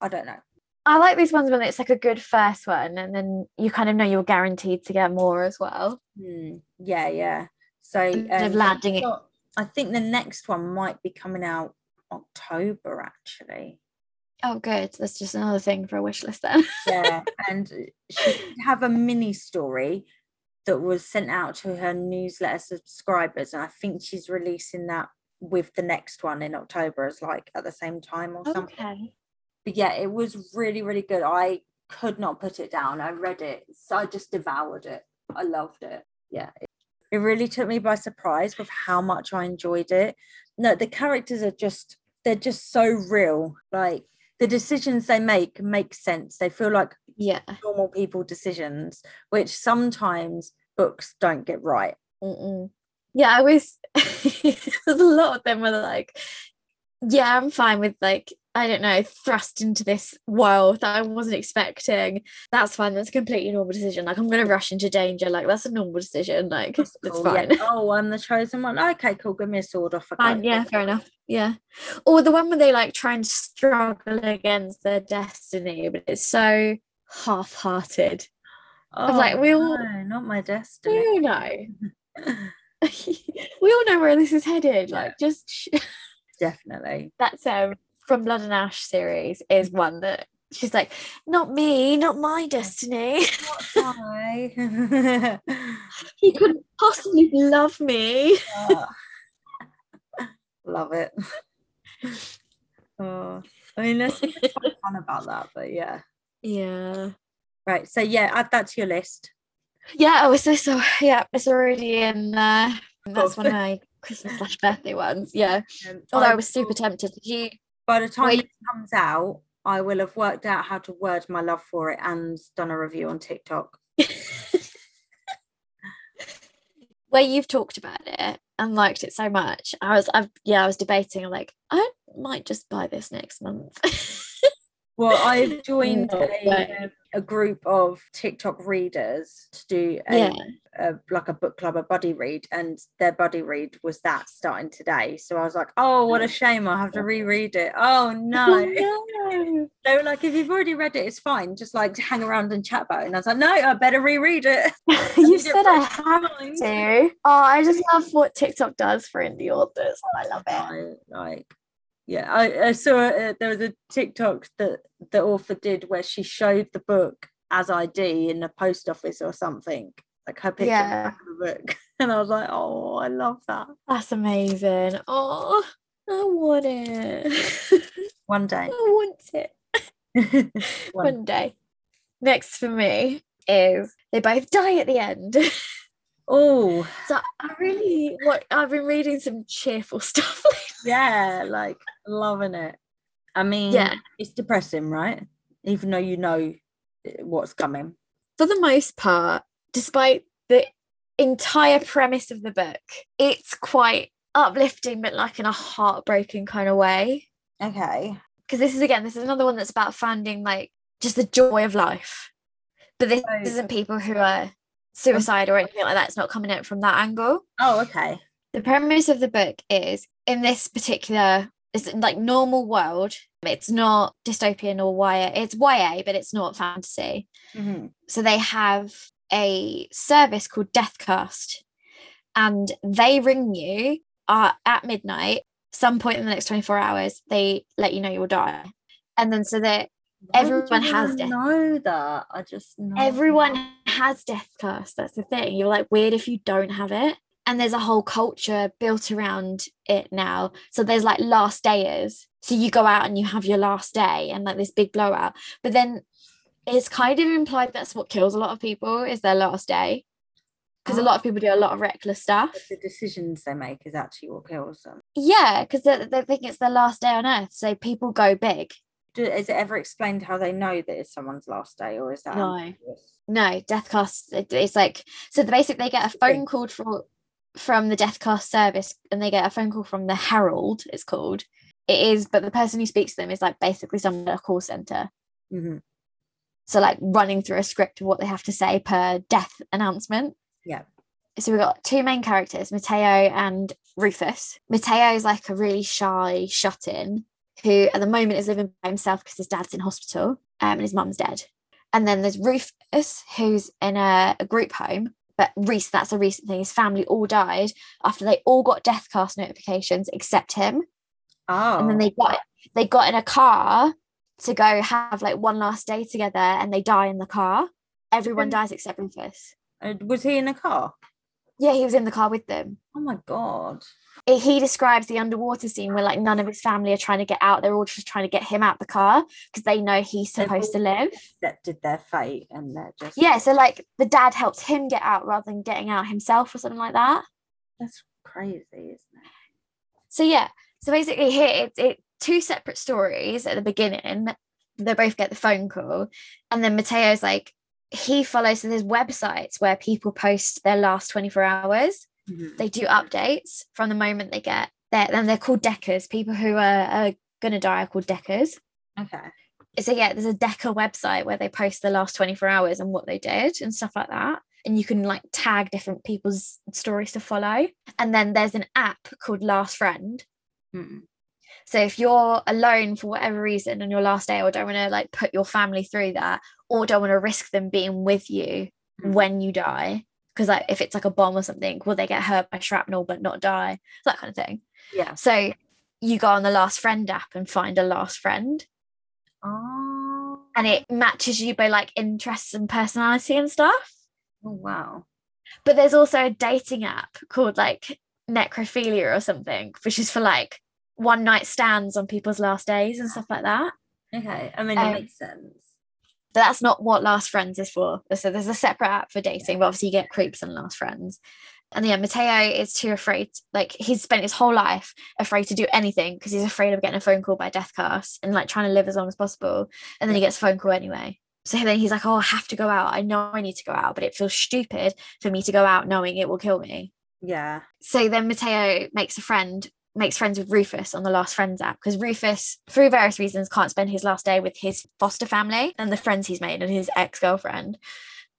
i don't know I like these ones when it's like a good first one, and then you kind of know you're guaranteed to get more as well. Hmm, yeah yeah so um, landing it. i think the next one might be coming out october actually Oh, good. That's just another thing for a wish list then. yeah and she have a mini story that was sent out to her newsletter subscribers and i think she's releasing that with the next one in october as like at the same time or something okay. But yeah it was really really good. I could not put it down. I read it. So i just devoured it. I loved it. Yeah. It, really took me by surprise with how much i enjoyed it. No the characters are just they're just so real. Like the decisions they make make sense. They feel like Yeah. normal people decisions, which sometimes books don't get right. Mm-mm. Yeah, I always there's a lot of them they're like, yeah, I'm fine with like, I don't know, thrust into this world that I wasn't expecting. That's fine. That's a completely normal decision. Like I'm gonna rush into danger. Like that's a normal decision. Like it's Cool, fine. yeah. Oh, I'm the chosen one. Okay, cool. Give me a sword off. Fine, yeah, fair enough. Yeah. Or the one where they like try and struggle against their destiny, but it's so half-hearted. Oh, like, we all- no, not my destiny. We all know. we all know where this is headed. Like just Definitely. that's um from Blood and Ash series is one that she's like, not me, not my destiny. Hi. he couldn't possibly love me. Love it. Oh, I mean, there's something fun about that, but yeah. Yeah. Right. So yeah, add that to your list. Yeah, oh, this. Oh, yeah, it's already in there. That's one of my Christmas slash birthday ones. Yeah. Um, Although I I was super tempted. Did you? By the time it comes out, I will have worked out how to word my love for it and done a review on TikTok. Where you've talked about it and liked it so much, I was, I've, yeah, I was debating. I'm like, I might just buy this next month. Well, I've joined No a, a group of TikTok readers to do a, Yeah. a like a book club, a buddy read, and their buddy read was that starting today. So I was like, oh, what a shame! I'll have to reread it. Oh no! no. Were like, if you've already read it, it's fine. Just like hang around and chat about it. And I was like, no, I better reread it. you said I have to. Oh, I just love what TikTok does for indie authors. I love it. I, like yeah I, I saw uh, there was a tiktok that the author did where she showed the book as id in the post office or something like her picture Yeah. back of the book and i was like oh i love that That's amazing. Oh, I want it. one day I want it. One- One day. Next for me is they both die at the end. Oh so I really what I've been reading some cheerful stuff lately. yeah like loving it i mean Yeah. it's depressing right even though you know uh, what's coming For the most part, despite the entire premise of the book, it's quite uplifting, but like in a heartbreaking kind of way. okay because this is again this is another one that's about finding like just the joy of life but this Right. isn't people who are suicide or anything like that it's not coming it from that angle oh okay the premise of the book is in this particular it's like normal world it's not dystopian or YA it's YA but it's not fantasy Mhm. so they have a service called Deathcast, and they ring you uh, at midnight, some point in the next 24 hours, they let you know you'll die. And then so that Everyone has death. know that i just know everyone has Deathcast. That's the thing. You're like weird if you don't have it. And there's a whole culture built around it now. So there's like last dayers. So you go out and you have your last day and like this big blowout. But then it's kind of implied that's what kills a lot of people is their last day. because a oh. lot of people do a lot of reckless stuff. But the decisions they make is actually what kills them. Yeah, because they, they think it's their last day on earth. So people go big. Do, is it ever explained how they know that it's someone's last day, or is that No. ambiguous? No, death cast. it- It's like so. The basic they get a phone call from from the death cast service, and they get a phone call from the Herald. It's called. It is, but the person who speaks to them is like basically someone at a call center. Mhm. So like running through a script of what they have to say per death announcement. Yeah. So we've got two main characters, Mateo and Rufus. Mateo is like a really shy shut-in who at the moment is living by himself because his dad's in hospital um, and his mum's dead. And then there's Rufus, who's in a, a group home. But Reese, that's a recent thing. His family all died after they all got death cast notifications except him Oh, and then they got they got in a car to go have like one last day together and they die in the car everyone dies except rufus Uh, was he in a car? yeah he was in the car with them Oh my god. He describes the underwater scene where like none of his family are trying to get out. They're all just trying to get him out the car because they know he's supposed to live. Accepted their fate, and they're just yeah so like the dad helps him get out rather than getting out himself or something like that. That's crazy, isn't it? so yeah. So basically here it's it two separate stories at the beginning. They both get the phone call. And then mateo's like he follows so there's websites where people post their last 24 hours Mhm. they do updates from the moment they get there and they're called deckers people who are, are gonna die are called deckers Okay. so yeah there's a decker website where they post the last 24 hours and what they did and stuff like that and you can like tag different people's stories to follow and then there's an app called last friend Mm. so if you're alone for whatever reason on your last day or don't want to like put your family through that or don't want to risk them being with you Mm. when you die because like if it's like a bomb or something will they get hurt by shrapnel but not die that kind of thing Yeah. so you go on the last friend app and find a last friend Oh. and it matches you by like interests and personality and stuff Oh wow. but there's also a dating app called like necrophilia or something which is for like one night stands on people's last days and stuff like that Okay. I mean, it Um, makes sense. But that's not what last friends is for. So there's a separate app for dating but obviously you get creeps on last friends. And yeah mateo is too afraid like he's spent his whole life afraid to do anything because he's afraid of getting a phone call by deathcast and like trying to live as long as possible. And then he gets a phone call anyway. So then he's like oh i have to go out. I know i need to go out but it feels stupid for me to go out knowing it will kill me. Yeah. so then Mateo makes a friend, makes friends with Rufus on the Last Friends app because Rufus, through various reasons, can't spend his last day with his foster family and the friends he's made and his ex girlfriend.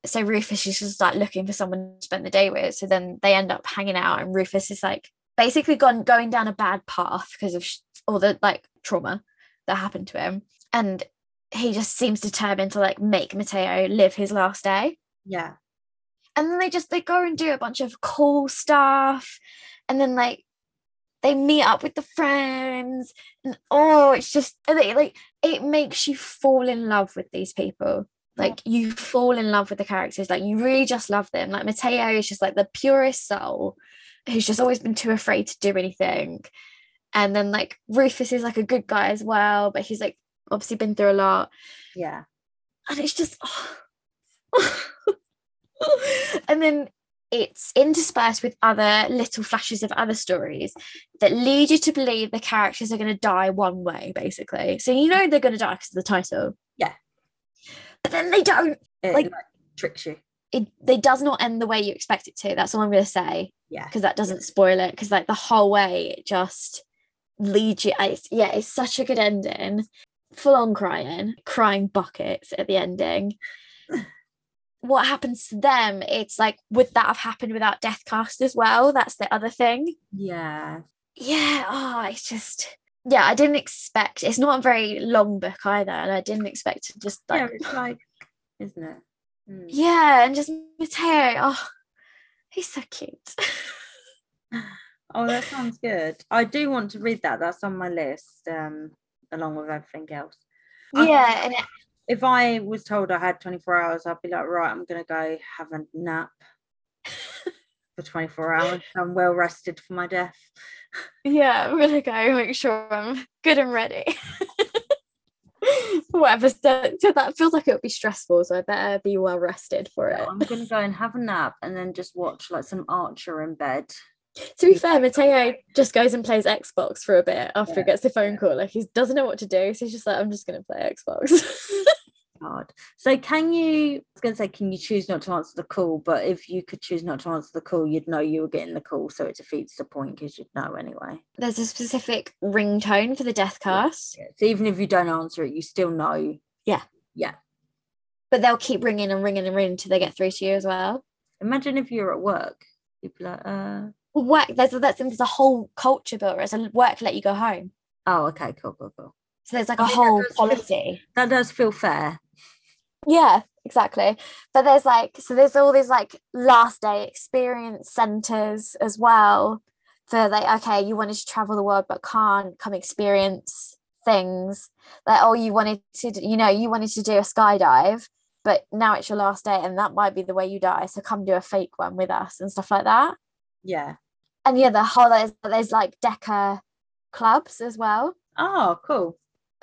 So Rufus is just like looking for someone to spend the day with. So then they end up hanging out, and Rufus is like basically gone going down a bad path because of sh- all the like trauma that happened to him, and he just seems determined to like make Mateo live his last day Yeah. and then they just they go and do a bunch of cool stuff and then like they meet up with the friends and oh it's just they, like it makes you fall in love with these people. Like you fall in love with the characters like you really just love them. Like mateo is just like the purest soul who's just always been too afraid to do anything. And then like rufus is like a good guy as well but he's like obviously been through a lot. Yeah. and it's just and then it's interspersed with other little flashes of other stories that lead you to believe the characters are going to die one way basically. So you know they're going to die because of the title. Yeah. but then they don't. It Like- like, tricks you. it they does not end the way you expect it to. That's all i'm going to say. Yeah. because that doesn't spoil it because like the whole way it just leads you it's, yeah it's such a good ending. Full on crying crying buckets at the ending what happens to them it's like would that have happened without deathcast as well that's the other thing Yeah. yeah oh it's just yeah i didn't expect it's not a very long book either and i didn't expect to just like yeah. It's like, isn't it? Mm. yeah and just mateo oh he's so cute Oh, that sounds good. I do want to read that. That's on my list, um, along with everything else. Yeah and it, If I was told I had 24 hours, I'd be like, right, I'm gonna go have a nap for 24 hours. I'm well rested for my death. Yeah, I'm gonna go make sure I'm good and ready. Whatever. So, so that feels like it would be stressful. So I better be well rested for it. I'm gonna go and have a nap and then just watch like some Archer in bed. To be fair, Mateo just goes and plays Xbox for a bit after Yeah, he gets the phone call. Like he doesn't know what to do. So he's just like, I'm just gonna play Xbox. Hard. So can you? I was gonna say, can you choose not to answer the call? But if you could choose not to answer the call, you'd know you were getting the call, so it defeats the point because you'd know anyway. There's a specific ringtone for the death cast, Yeah. So even if you don't answer it, you still know. Yeah. Yeah. But they'll keep ringing and ringing and ringing until they get through to you as well. Imagine if you're at work, you'd be like, uh, Work there's a, that's, there's a whole culture built. It's a work let you go home. oh, okay, cool, cool, cool. So there's like I a that whole fit. policy. That does feel fair. Yeah, exactly. But there's like so there's all these like last day experience centers as well for like okay, you wanted to travel the world but can't come experience things. Like oh, you wanted to you know you wanted to do a skydive, but now it's your last day and that might be the way you die. So come do a fake one with us and stuff like that. Yeah. And yeah, the whole there's there's like Decker clubs as well. Oh, cool.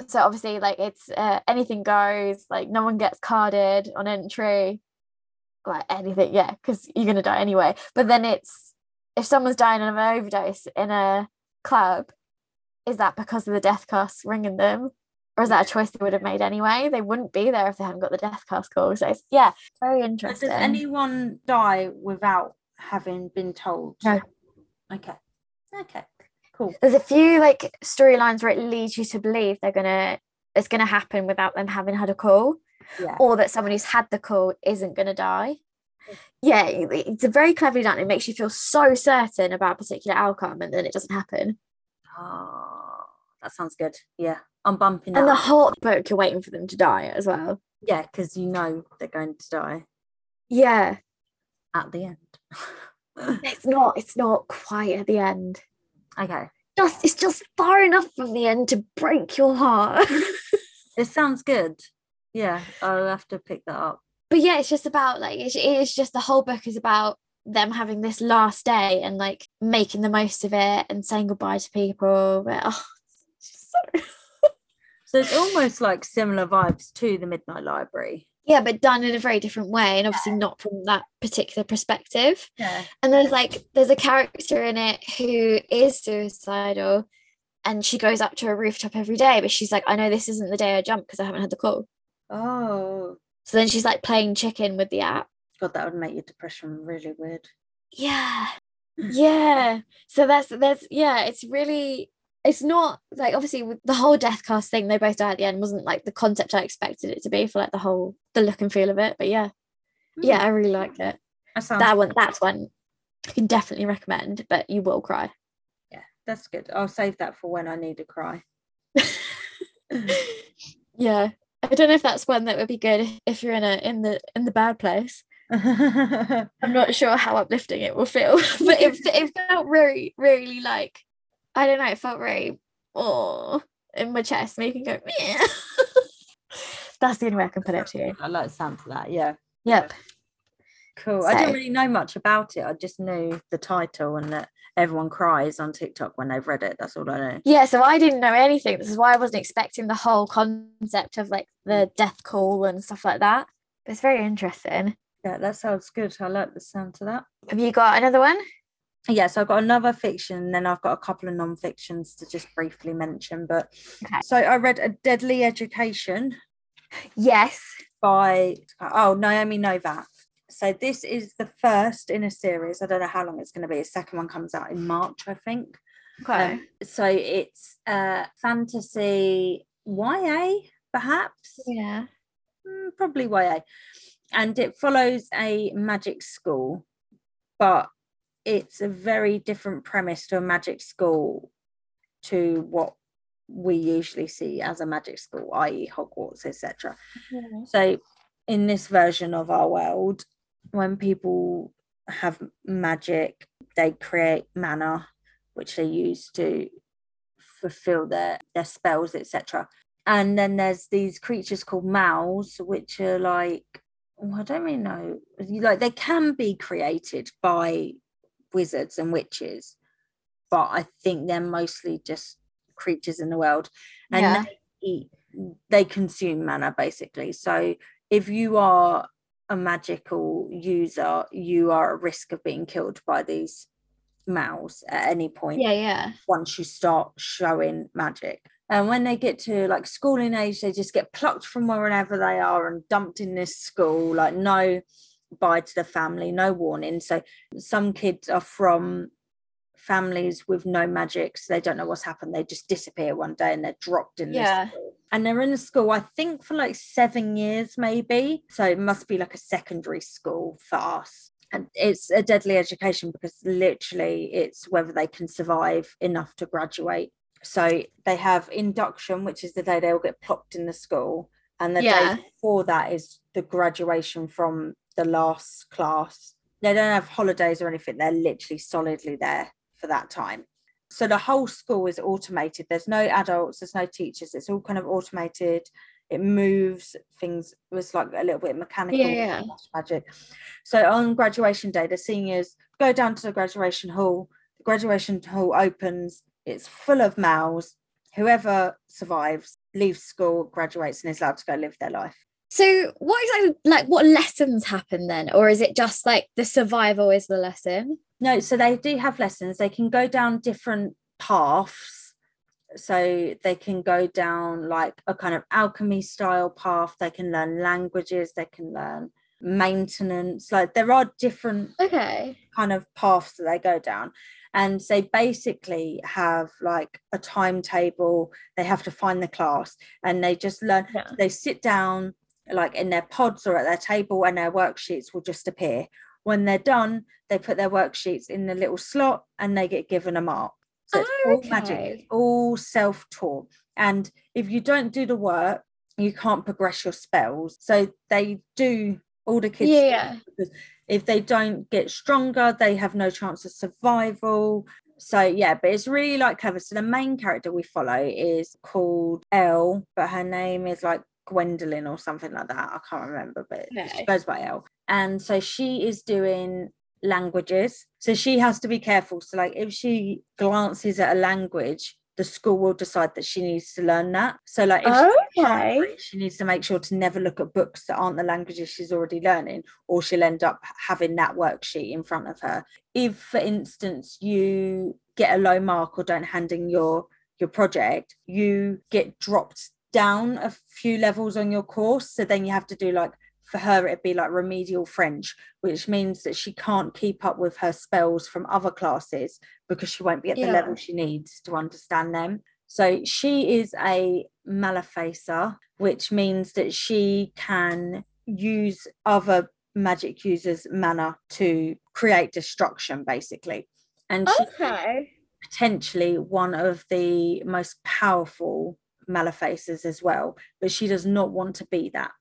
so obviously like it's uh, anything goes like no one gets carded on entry like anything yeah because you're gonna die anyway but then it's if someone's dying of an overdose in a club is that because of the death cast ringing them or is that a choice they would have made anyway they wouldn't be there if they hadn't got the death cast call so yeah very But interesting Does anyone die without having been told? No. Okay. Okay. Cool. there's a few like storylines where it leads you to believe they're gonna it's gonna happen without them having had a call Yeah. or that someone who's had the call isn't going to die. Yeah, it's a very cleverly done. It makes you feel so certain about a particular outcome, and then it doesn't happen. Oh, that sounds good. Yeah. I'm bumping And the that. whole book, you're waiting for them to die as well. yeah, because you know they're going to die Yeah, at the end. it's not. It's not quite at the end. okay. Just it's just far enough from the end to break your heart. It sounds good. Yeah, I'll have to pick that up. but yeah, it's just about like it's, it's just the whole book is about them having this last day and like making the most of it and saying goodbye to people. But, oh, so So it's almost like similar vibes to the Midnight Library. Yeah but done in a very different way and obviously not from that particular perspective. Yeah. and there's like there's a character in it who is suicidal and she goes up to a rooftop every day but she's like i know this isn't the day i jump because i haven't had the call. Oh, so then she's like playing chicken with the app. God, that would make your depression really weird. yeah. Hmm. Yeah. So that's that's yeah it's really it's not like obviously with the whole death cast thing they both die at the end wasn't like the concept i expected it to be for like the whole the look and feel of it but yeah hmm. yeah i really liked it That that one that's one I can definitely recommend, but you will cry. Yeah, that's good. I'll save that for when I need a cry. yeah. I don't know if that's one that would be good if you're in a in the in the bad place. I'm not sure how uplifting it will feel, but it, it felt really, really like I don't know. It felt very oh in my chest, making go. "Meh." That's the only way I can put it to you. I like the sound of that. Yeah. Yep. Cool. I didn't really know much about it. I just knew the title and that everyone cries on TikTok when they've read it. That's all I know. Yeah, so I didn't know anything. This is why I wasn't expecting the whole concept of like the mm. death call and stuff like that. But it's very interesting. Yeah, that sounds good. I like the sound to that. Have you got another one? Yeah, so I've got another fiction, and then I've got a couple of non-fictions to just briefly mention. But Okay. so I read A Deadly Education Yes. by oh Naomi Novik. So this is the first in a series. I don't know how long it's going to be. A second one comes out in March, I think. Okay. Um, so it's uh fantasy YA, perhaps. yeah. Mm, probably YA. And it follows a magic school, but it's a very different premise to a magic school to what we usually see as a magic school, i.e., Hogwarts, etc. So, in this version of our world, when people have magic, they create mana, which they use to fulfill their, their spells, etc. And then there's these creatures called mouths, which are like, well, I don't really know, like they can be created by wizards and witches, but I think they're mostly just creatures in the world. And Yeah. they eat they consume mana basically. So if you are a magical user, you are at risk of being killed by these mouse at any point Yeah, yeah. once you start showing magic. And when they get to like schooling age, they just get plucked from wherever they are and dumped in this school, like no bye to the family, no warning. So some kids are from families with no magic, so they don't know what's happened. They just disappear one day and they're dropped in Yeah. this school. And they're in the school, I think, for like seven years, maybe. So it must be like a secondary school for us. And it's a deadly education because literally it's whether they can survive enough to graduate. So they have induction, which is the day they all get plopped in the school. And the Yeah. day before that is the graduation from the last class. They don't have holidays or anything, they're literally solidly there for that time. So the whole school is automated. There's no adults, there's no teachers, it's all kind of automated. It moves things, it was like a little bit mechanical Yeah, yeah. magic. So on graduation day, the seniors go down to the graduation hall. The graduation hall opens, it's full of mouths. Whoever survives leaves school, graduates, and is allowed to go live their life. So what exactly like what lessons happen then? Or is it just like the survival is the lesson? No, so they do have lessons. They can go down different paths. So they can go down like a kind of alchemy style path. They can learn languages. They can learn maintenance. Like there are different Okay. kind of paths that they go down. And they basically have like a timetable. They have to find the class and they just learn. Yeah. They sit down like in their pods or at their table and their worksheets will just appear. When they're done, they put their worksheets in the little slot and they get given a mark. So it's Oh, all magic, it's all self taught. And if you don't do the work, you can't progress your spells. So they do all the kids Yeah, yeah. because if they don't get stronger, they have no chance of survival. So yeah, but it's really like clever. So the main character we follow is called Elle, but her name is like Gwendolyn or something like that. I can't remember, but she goes by Elle. And so she is doing languages. So she has to be careful. So like if she glances at a language, the school will decide that she needs to learn that. So like if she Okay. she needs to make sure to never look at books that aren't the languages she's already learning, or she'll end up having that worksheet in front of her. If, for instance, you get a low mark or don't hand in your your project, you get dropped down a few levels on your course. So then you have to do like for her it'd be like remedial French, which means that she can't keep up with her spells from other classes because she won't be at the Yeah. level she needs to understand them. So she is a maleficer, which means that she can use other magic users' mana to create destruction, basically. And she's Okay. potentially one of the most powerful maleficers as well, but she does not want to be that.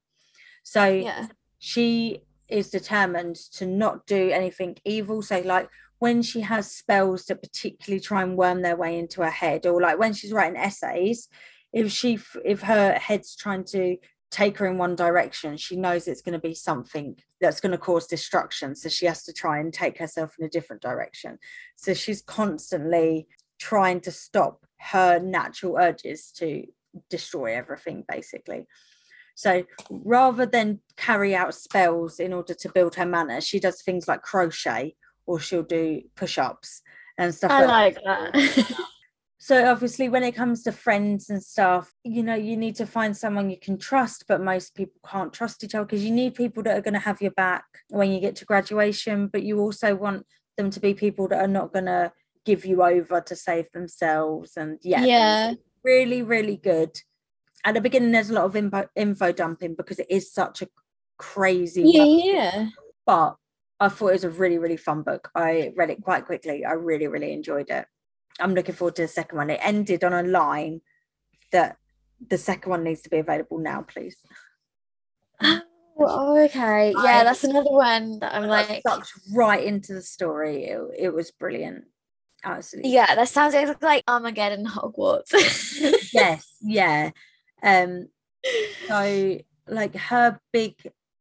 So Yeah. she is determined to not do anything evil. So, like when she has spells that particularly try and worm their way into her head, or like when she's writing essays, if she if her head's trying to take her in one direction, she knows it's going to be something that's going to cause destruction. So she has to try and take herself in a different direction. So she's constantly trying to stop her natural urges to destroy everything, basically. So rather than carry out spells in order to build her mana, she does things like crochet or she'll do push ups and stuff I like like that. so obviously when it comes to friends and stuff you know you need to find someone you can trust but most people can't trust each other because you need people that are going to have your back when you get to graduation but you also want them to be people that are not going to give you over to save themselves and yeah Yeah. Really really good at the beginning there's a lot of info, info dumping because it is such a crazy Yeah, world yeah. but I thought it was a really, really fun book. I read it quite quickly. I really, really enjoyed it. I'm looking forward to the second one. It ended on a line that the second one needs to be available now, please. Oh, okay. Yeah, that's another one that I'm like, sucked right into the story. It, it was brilliant. Absolutely. yeah, that sounds like Armageddon Hogwarts. yes, yeah. Um, so like her big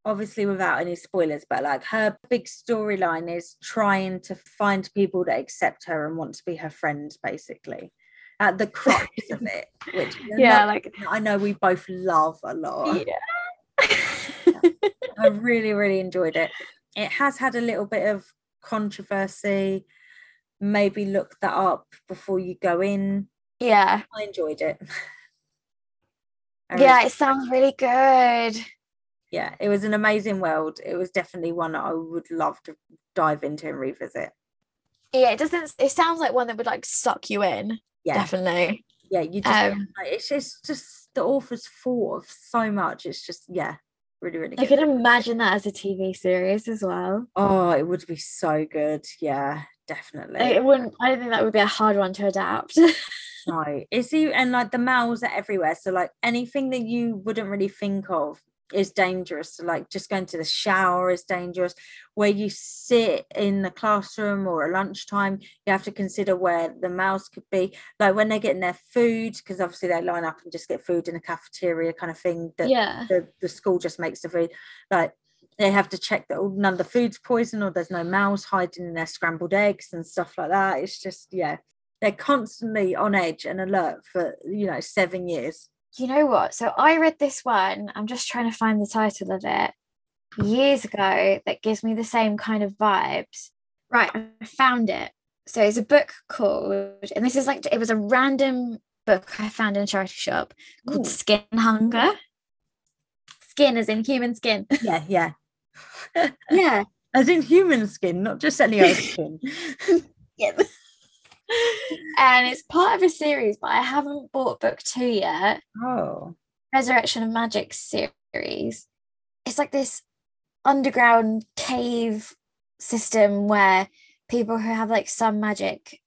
obviously without any spoilers but like her big storyline is trying to find people that accept her and want to be her friends basically at the crux of it, which yeah, like I know we both love a lot. yeah. I really, really enjoyed it. It has had a little bit of controversy. Maybe look that up before you go in. yeah. I enjoyed it. I really- Yeah, it sounds really good. yeah, it was an amazing world. It was definitely one that I would love to dive into and revisit. Yeah, it doesn't it sounds like one that would like suck you in. Yeah, Definitely. yeah, you just Um like, it's just just the author's thought of so much. It's just yeah, really, really I good. could imagine that as a TV series as well. Oh, it would be so good. Yeah, definitely. It wouldn't I don't think that would be a hard one to adapt. No, it's you and like the mouths are everywhere. So like anything that you wouldn't really think of is dangerous. So like just going to the shower is dangerous. Where you sit in the classroom or at lunchtime, you have to consider where the mouths could be. Like when they're getting their food, because obviously they line up and just get food in the cafeteria kind of thing that yeah. the, the school just makes the food. Like they have to check that all- none of the food's poison or there's no mouse hiding in their scrambled eggs and stuff like that. It's just yeah, they're constantly on edge and alert for you know seven years. You know what? So I read this one. I'm just trying to find the title of it years ago that gives me the same kind of vibes. Right, I found it. So it's a book called, and this is like it was a random book I found in a charity shop called Ooh. Skin Hunger. Skin as in human skin. Yeah, yeah. Yeah. As in human skin, not just any other skin. Yeah. and it's part of a series, but I haven't bought book two yet. Oh, Resurrection of Magic series. It's like this underground cave system where people who have like some magic,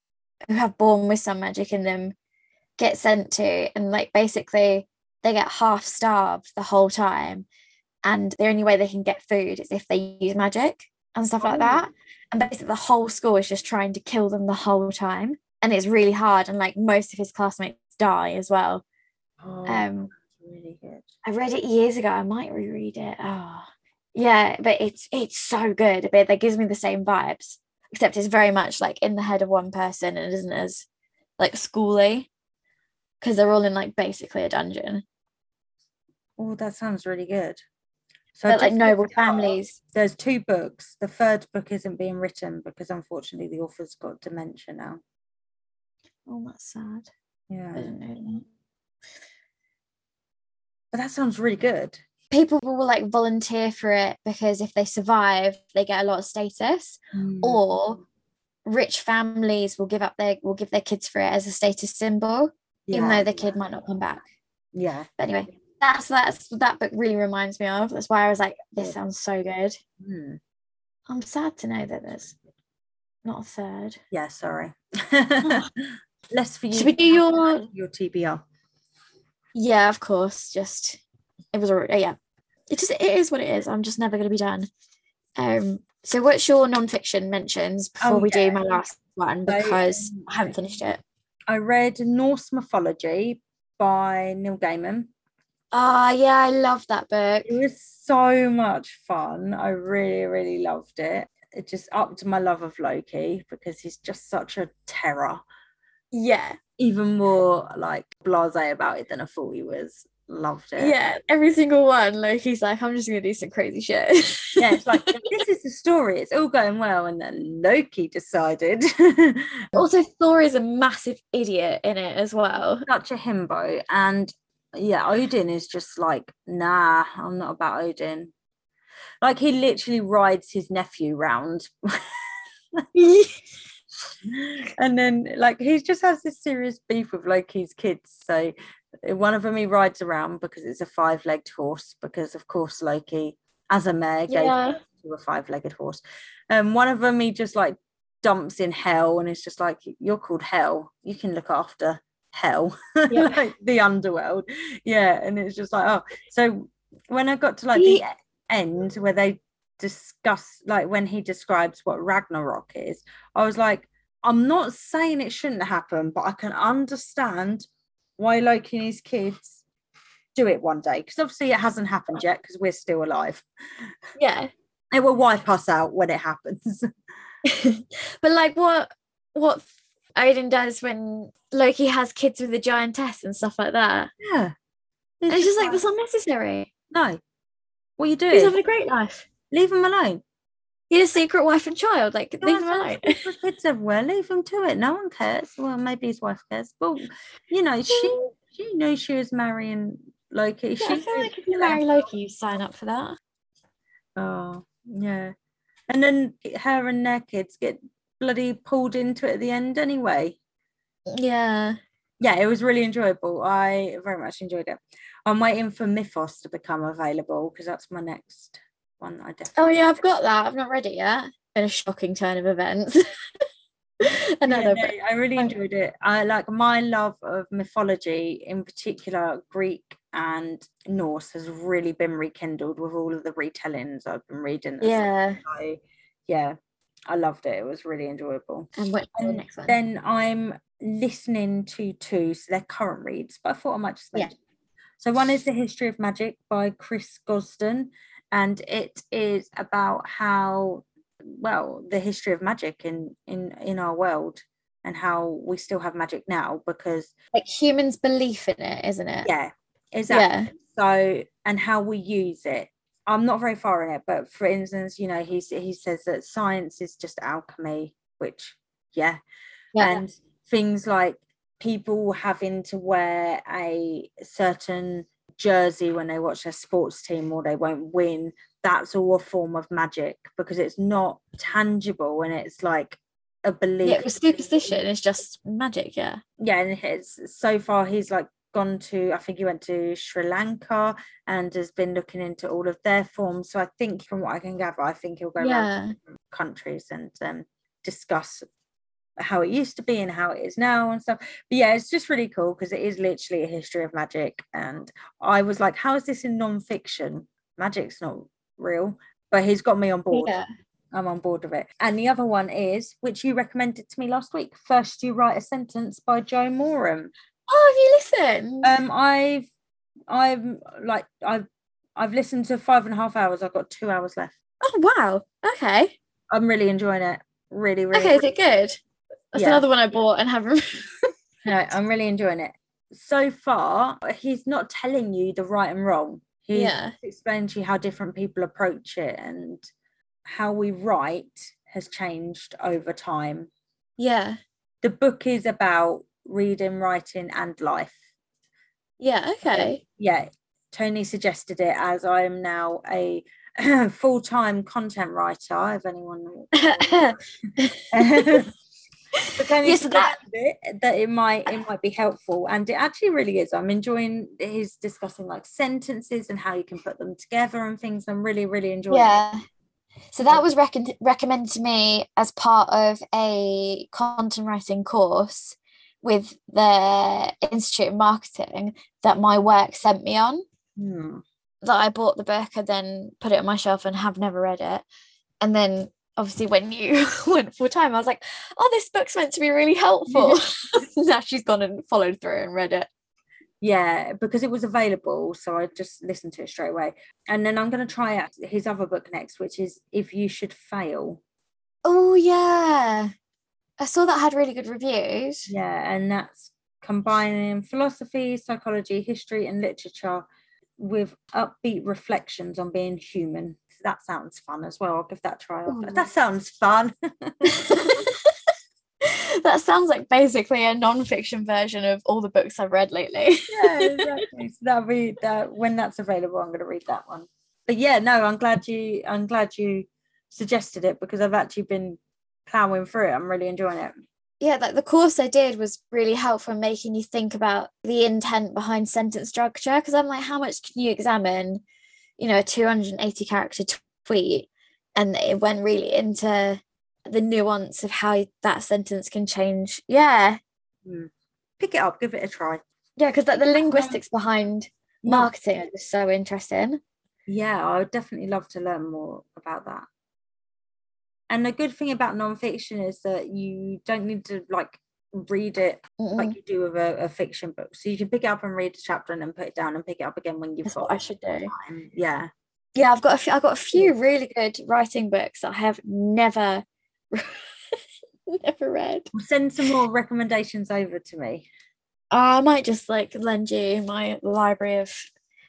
who have born with some magic in them, get sent to, and like basically they get half starved the whole time. And the only way they can get food is if they use magic and stuff like Oh. that. And basically, the whole school is just trying to kill them the whole time. And it's really hard. And like most of his classmates die as well. oh Um, really good. I read it years ago. I might reread it. Oh, yeah, but it's it's so good. But that gives me the same vibes, except it's very much like in the head of one person and it isn't as like schooly because they're all in like basically a dungeon. Oh, that sounds really good. So But like noble up. families. There's two books. The third book isn't being written because unfortunately the author's got dementia now. Oh, that's sad. I Yeah, didn't know that. but that sounds really good. People will like volunteer for it because if they survive, they get a lot of status. Mm. Or rich families will give up their will give their kids for it as a status symbol, even though the kid might not come back. yeah. But anyway, that's that's that book really reminds me of. That's why I was like, this sounds so good. Hmm. I'm sad to know that there's not a third. Yeah, sorry. Less for you. Should we do your- your TBR? Yeah, of course. Just it was already yeah. It just it is what it is. I'm just never gonna be done. Um. So what's your non-fiction mentions before Oh, we yeah. do my last one So, because um, I haven't finished it. I read Norse Mythology by Neil Gaiman. Ah, yeah, I love that book. It was so much fun. I really, really loved it. It just upped my love of Loki because he's just such a terror. Yeah, Even more like blase about it than I thought he was. Loved it. yeah. Every single one, Loki's like, I'm just gonna do some crazy shit. Yeah, it's like this is the story. It's all going well, and then Loki decided also, Thor is a massive idiot in it as well. such a himbo. And yeah, Odin is just like, nah, I'm not about Odin. Like he literally rides his nephew round. and then like he just has this serious beef with Loki's kids. So one of them he rides around because it's a five-legged horse, because of course Loki, as a mare, gave Yeah. to a five-legged horse. Um, one of them he just like dumps in hell and it's just like you're called hell. You can look after hell, Yeah. like the underworld. Yeah, and it's just like oh, so when I got to like He- the end where they discuss like when he describes what Ragnarok is, I was like, I'm not saying it shouldn't happen, but I can understand why Loki and his kids do it one day because obviously it hasn't happened yet because we're still alive. Yeah. It will wipe us out when it happens. but like what what Odin does when Loki has kids with a giantess and stuff like that. Yeah. And it's just like that's unnecessary. no. What are you doing? He's having a great life. Leave him alone. He had a secret wife and child. Like leave him alone. kids everywhere. Leave him to it. No one cares. Well, maybe his wife cares. But you know, she she knew she was marrying Loki. Yeah, she I feel like if you marry Loki, you sign up for that. Oh, yeah. And then her and their kids get bloody pulled into it at the end anyway. Yeah. Yeah, it was really enjoyable. I very much enjoyed it. I'm waiting for Mythos to become available because that's my next one that I definitely Oh yeah, I've got that. I've not read it yet. Been a shocking turn of events. Another Yeah, no, I really enjoyed it. I like my love of mythology, in particular Greek and Norse, has really been rekindled with all of the retellings I've been reading. Yeah. So, yeah, I loved it. It was really enjoyable. And what's the next one? Then I'm listening to two, so they're current reads, but I thought I might just Yeah. So one is The History of Magic by Chris Gosden, and it is about how well the history of magic in in in our world and how we still have magic now because like humans' belief in it, isn't it? yeah exactly Yeah. so and how we use it i'm not very far in it but for instance you know he's he says that science is just alchemy which yeah Yeah. and things like people having to wear a certain jersey when they watch their sports team or they won't win that's all a form of magic because it's not tangible and it's like a belief Yeah, superstition is just magic, yeah. yeah and it's so far he's like gone to i think he went to sri lanka and has been looking into all of their forms so i think from what i can gather i think he'll go around Yeah. different countries and um, discuss how it used to be and how it is now and stuff but yeah it's just really cool because it is literally a history of magic and i was like how is this in non-fiction magic's not real but he's got me on board Yeah. I'm on board with it. And the other one is, which you recommended to me last week, First You Write a Sentence by Joe Moran. Oh, have you listened? Um, I've I'm like I've I've listened to five and a half hours. I've got two hours left. oh wow. Okay. I'm really enjoying it. Really, really. Okay, is it good? That's Yeah. another one I bought and haven't No, I'm really enjoying it. So far, he's not telling you the right and wrong. He's Yeah. explaining to you how different people approach it and how we write has changed over time. Yeah. The book is about reading, writing, and life. Yeah, okay. Um, yeah, Tony suggested it as I am now a full-time content writer. If anyone but Tony Yeah, that- it, that it might it might be helpful, and it actually really is. I'm enjoying his discussing like sentences and how you can put them together and things. I'm really really enjoying. it. yeah. So that was recon- recommended to me as part of a content writing course with the Institute of Marketing that my work sent me on. Hmm. that I bought the book and then put it on my shelf and have never read it. And then obviously when you went full time, I was like, oh, this book's meant to be really helpful. now she's gone and followed through and read it. Yeah, because it was available, so I just listened to it straight away. And then I'm going to try out his other book next, which is If You Should Fail. Oh yeah. I saw that had really good reviews. Yeah, and that's combining philosophy, psychology, history, and literature with upbeat reflections on being human. That sounds fun as well. I'll give that a try. Ooh. That sounds fun. that sounds like basically a non-fiction version of all the books I've read lately. yeah, exactly. So that'll be that when that's available, I'm going to read that one. But yeah, no, I'm glad you. I'm glad you suggested it because I've actually been plowing through it. I'm really enjoying it. yeah, like the course I did was really helpful in making you think about the intent behind sentence structure. Because I'm like, how much can you examine, you know, a 280 character tweet? And it went really into the nuance of how that sentence can change. Yeah. Mm. Pick it up, give it a try. Yeah, because like the linguistics behind marketing just so interesting. Yeah, I would definitely love to learn more about that. And the good thing about nonfiction is that you don't need to like read it Mm-mm. like you do with a, a fiction book. So you can pick it up and read a chapter and then put it down and pick it up again when you've That's got what I should do. time. Yeah. Yeah, I've got a few, I've got a few really good writing books that I have never Never read. Send some more recommendations over to me. Uh, I might just like lend you my library of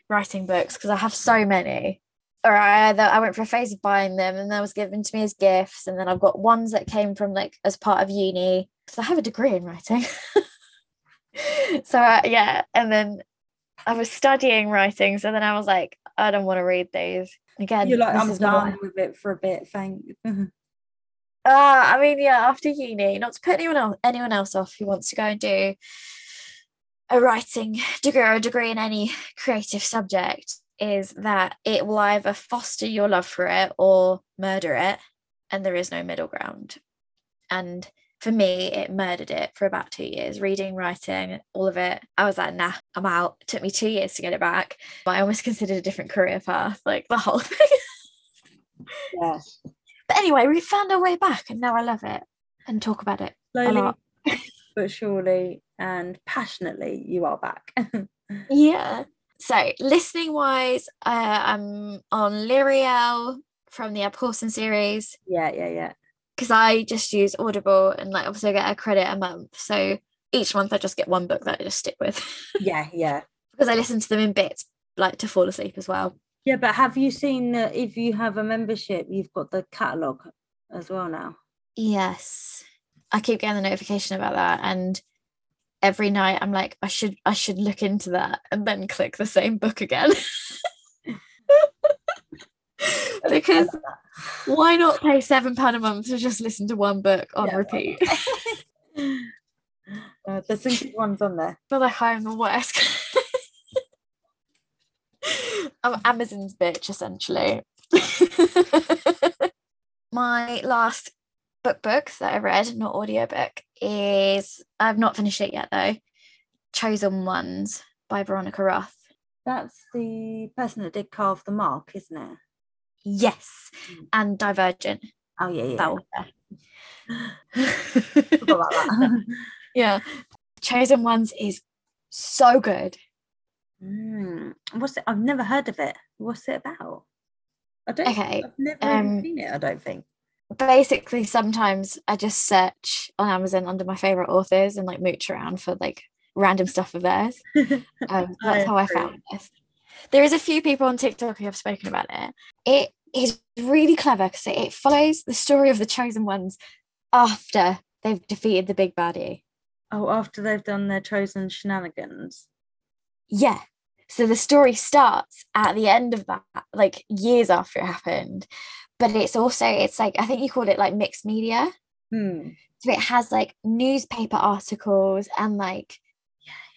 writing books because I have so many. Or I either I went for a phase of buying them and that was given to me as gifts, and then I've got ones that came from like as part of uni because I have a degree in writing. so uh, yeah, and then I was studying writing, so then I was like, I don't want to read these again. You're like, I'm done with it for a bit. Thank Ah, I mean, yeah, after uni, not to put anyone else anyone else off who wants to go and do a writing degree or a degree in any creative subject, is that it will either foster your love for it or murder it, and there is no middle ground. And for me, it murdered it for about two years, reading, writing, all of it. I was like, nah, I'm out. It took me two years to get it back. But I almost considered a different career path, like the whole thing. Yeah. But anyway, we found our way back and now I love it and talk about it. Slowly lot. but surely and passionately, you are back. Yeah. So listening wise, uh, I'm on Lirael from the Abhorsen series yeah, yeah, yeah. because I just use Audible and like obviously I get a credit a month. So each month I just get one book that I just stick with Yeah, yeah. because I listen to them in bits like to fall asleep as well. Yeah, but have you seen that if you have a membership, you've got the catalogue as well now? Yes. I keep getting the notification about that and every night I'm like I should I should look into that and then click the same book again. because why not pay seven pound a month to just listen to one book on Yeah. repeat? Uh, there's some good ones on there. feel like I'm the worst. I'm Amazon's bitch essentially. My last book book that I read, not audiobook, is I've not finished it yet though. Chosen Ones by Veronica Roth. That's the person that did carve the mark, isn't it? Yes, Mm. and Divergent. Oh yeah, yeah. That yeah. author. About that. yeah, Chosen Ones is so good. Mm, What's it? I've never heard of it. What's it about? I don't. Okay, I've never um, seen it. I don't think. Basically sometimes I just search on Amazon under my favorite authors and like mooch around for like random stuff of theirs. Um, I that's how I found this. There is a few people on TikTok who have spoken about it. It is really clever because it follows the story of the chosen ones after they've defeated the big baddie. Oh, after they've done their chosen shenanigans. Yeah. So the story starts at the end of that, like years after it happened. But it's also, it's like, I think you called it like mixed media. Hmm. so it has like newspaper articles and like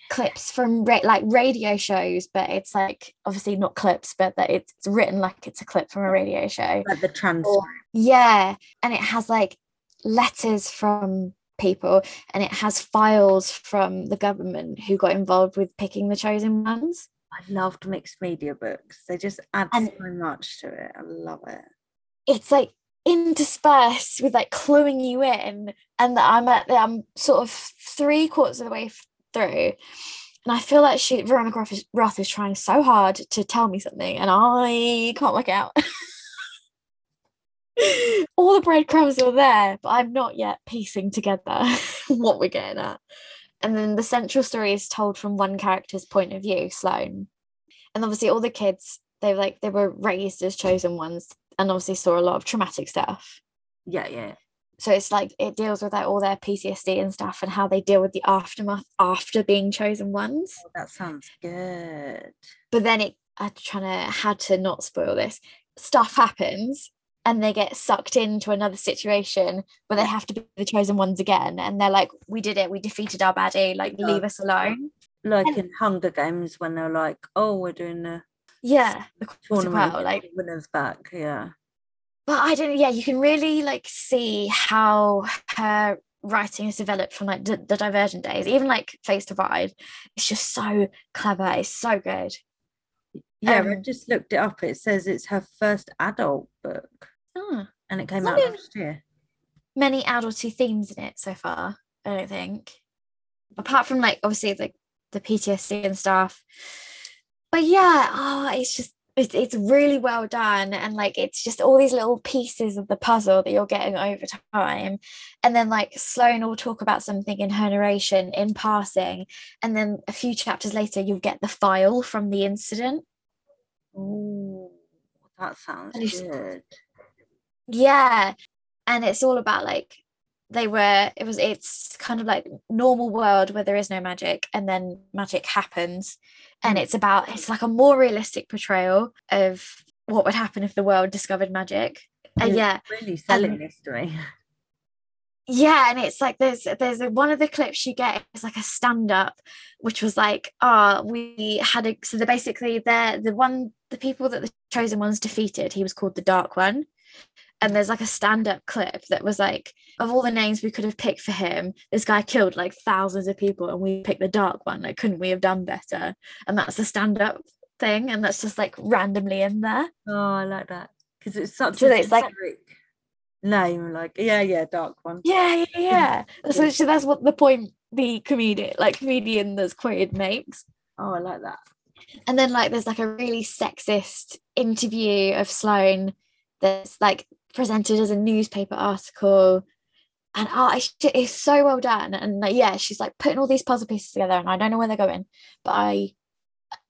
clips from ra- like radio shows but it's like obviously not clips but that it's written like it's a clip from a radio show Like the transcript. yeah and it has like letters from people and it has files from the government who got involved with picking the chosen ones I loved mixed media books. They just add And- so much to it. I love it. It's like interspersed with like cluing you in and that i'm at the, i'm sort of three quarters of the way through. And i feel like she veronica roth is, roth is trying so hard to tell me something and i can't work out. All the breadcrumbs are there but i'm not yet piecing together what we're getting at. And then the central story is told from one character's point of view sloane. And obviously all the kids they like they were raised as chosen ones and obviously saw a lot of traumatic stuff. Yeah, yeah. so it's like it deals with like all their ptsd and stuff and how they deal with the aftermath after being chosen ones. Oh, that sounds good. but then it i'm trying to had to not spoil this. Stuff happens and they get sucked into another situation where they have to be the chosen ones again. And they're like we did it. We defeated our baddie. Like leave us alone. Like And- in Hunger Games when they're like, "Oh, we're doing the yeah the quarter tournament, quell, like winners back." Yeah, but I don't yeah you can really like see how her writing has developed from like the, the divergent days even like face divide it's just so clever it's so good yeah. I Um, just looked it up. It says it's her first adult book, Ah, and it came out last year. many adulty themes in it so far I don't think apart from like obviously like the PTSD and stuff but yeah oh it's just it's, it's really well done. And like it's just all these little pieces of the puzzle that you're getting over time. And then like sloane will talk about something in her narration in passing. And then a few chapters later you'll get the file from the incident. Ooh, that sounds good. yeah. And it's all about like they were it was it's kind of like normal world where there is no magic and then magic happens and it's about it's like a more realistic portrayal of what would happen if the world discovered magic and Yeah. Really selling Um, this to me. yeah and it's like there's there's a, one of the clips you get is like a stand up which was like ah we had a so the basically they're the one the people that the chosen ones defeated he was called the dark one and there's like a stand up clip that was like of all the names we could have picked for him this guy killed like thousands of people and we picked the dark one like couldn't we have done better and that's the stand up thing and that's just like randomly in there Oh, I like that because it's such So a it's like- name. Like, yeah, yeah, dark one. yeah yeah yeah that's literally that's what the point the comedian like comedian that's quoted makes Oh, I like that. and then like there's like a really sexist interview of Sloane that's like presented as a newspaper article. And oh it's, it's so well done. And like, yeah she's like putting all these puzzle pieces together and I don't know where they're going but I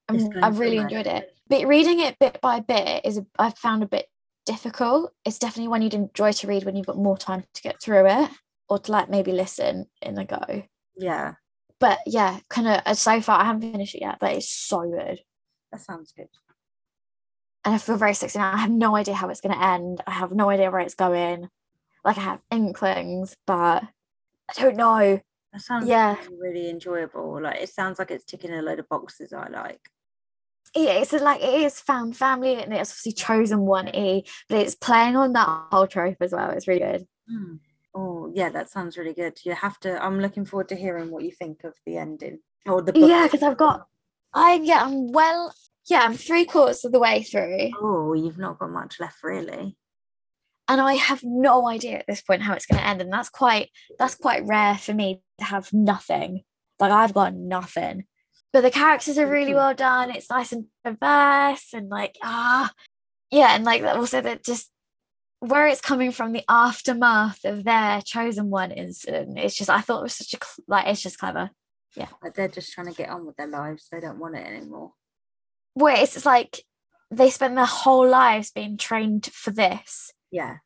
um, going I've really enjoyed it. But reading it bit by bit is I've found a bit difficult. It's definitely one you'd enjoy to read when you've got more time to get through it or to like maybe listen in a go. Yeah, but yeah kind of so far I haven't finished it yet but it's so good. That sounds good. And I feel very sexy now. I have no idea how it's going to end. I have no idea where it's going. Like I have inklings, but I don't know. That sounds Yeah. really, really enjoyable. Like, it sounds like it's ticking a load of boxes I like. Yeah, it's like it is found family, and it's obviously chosen one E, but it's playing on that whole trope as well. It's really good. Mm. Oh, yeah, that sounds really good. You have to. I'm looking forward to hearing what you think of the ending or the book. Yeah, because I've got, I yeah, I'm well, yeah, I'm three quarters of the way through, Oh, you've not got much left, really. and I have no idea at this point how it's going to end, and that's quite that's quite rare for me to have nothing. Like I've got nothing. But the characters are really well done. It's nice and diverse and like ah yeah, and like also that just where it's coming from the aftermath of their chosen one incident. It's just I thought it was such a like it's just clever. Yeah like, they're just trying to get on with their lives. They don't want it anymore. Where it's like they spend their whole lives being trained for this. Yeah.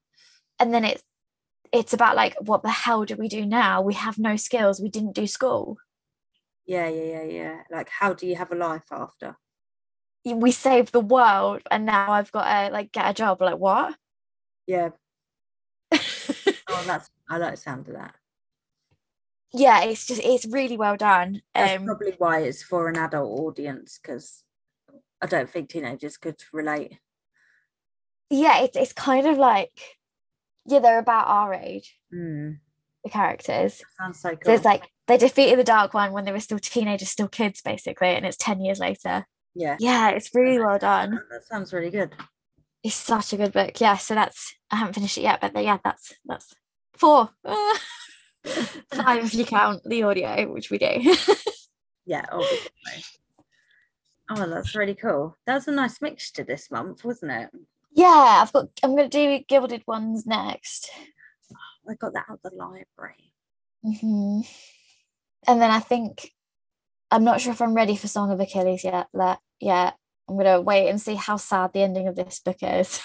And then it's it's about like what the hell do we do now? We have no skills. We didn't do school. Yeah, yeah, yeah, yeah. Like, how do you have a life after? We saved the world and now I've got to like get a job. Like what? Yeah. Oh, that's. I like the sound of that. yeah, it's just it's really well done. That's Um, probably why it's for an adult audience because I don't think teenagers could relate. yeah, it's it's kind of like yeah, they're about our age, Mm, the characters. sounds so cool. So it's like they defeated the dark one when they were still teenagers, still kids, basically, and it's ten years later. yeah, Yeah, it's really well done. that sounds really good. It's such a good book. Yeah, so that's I haven't finished it yet, but yeah, that's that's four. Five if you count the audio, which we do. Yeah, obviously. Oh, that's really cool. That was a nice mixture this month, wasn't it? yeah, I've got I'm gonna do gilded ones next. I got that out the library. hmm And then I think I'm not sure if I'm ready for Song of Achilles yet. Let yet I'm gonna wait and see how sad the ending of this book is.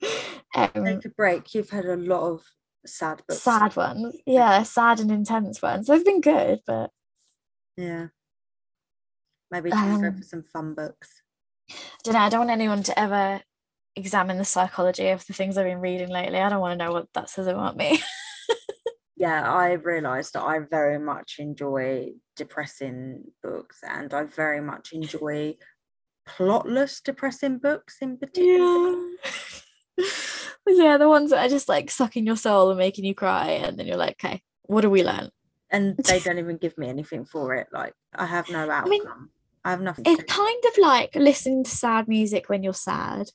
um, Take a break. You've had a lot of sad books. sad ones, yeah, sad and intense ones. They've been good, but Yeah. Maybe try go Um, Mm. for some fun books. I don't know. I don't want anyone to ever examine the psychology of the things I've been reading lately. I don't want to know what that says about me. Yeah, I realised that I very much enjoy depressing books and I very much enjoy plotless depressing books in particular. yeah, the ones that are just like sucking your soul and making you cry, and then you're like, okay, what do we learn? And they don't even give me anything for it. Like I have no outcome. mean, I have nothing. It's kind of like listening to sad music when you're sad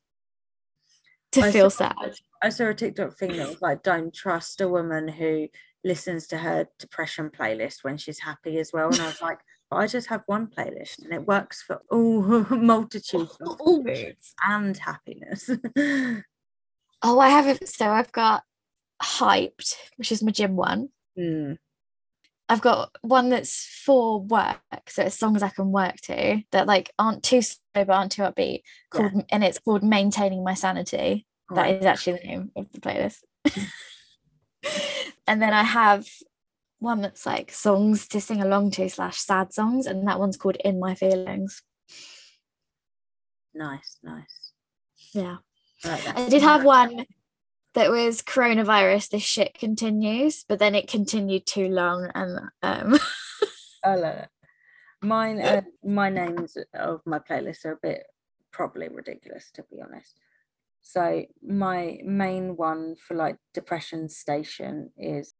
to I feel saw- sad. I saw a TikTok thing that was like, don't trust a woman who listens to her depression playlist when she's happy as well. And I was like, but I just have one playlist and it works for all multitudes of All moods. and happiness. Oh, I have it. So I've got hyped, which is my gym one. Mm, I've got one that's for work, so it's songs I can work to that like aren't too slow but aren't too upbeat. Called and it's called "Maintaining My Sanity." That right. is actually the name of the playlist. and then I have one that's like songs to sing along to slash sad songs, and that one's called "In My Feelings." Nice, nice. Yeah, I, like. I did have one that was coronavirus. This shit continues, but then it continued too long, and um, I like that. Mine, uh, my names of my playlist are a bit probably ridiculous to be honest. So my main one for like depression station is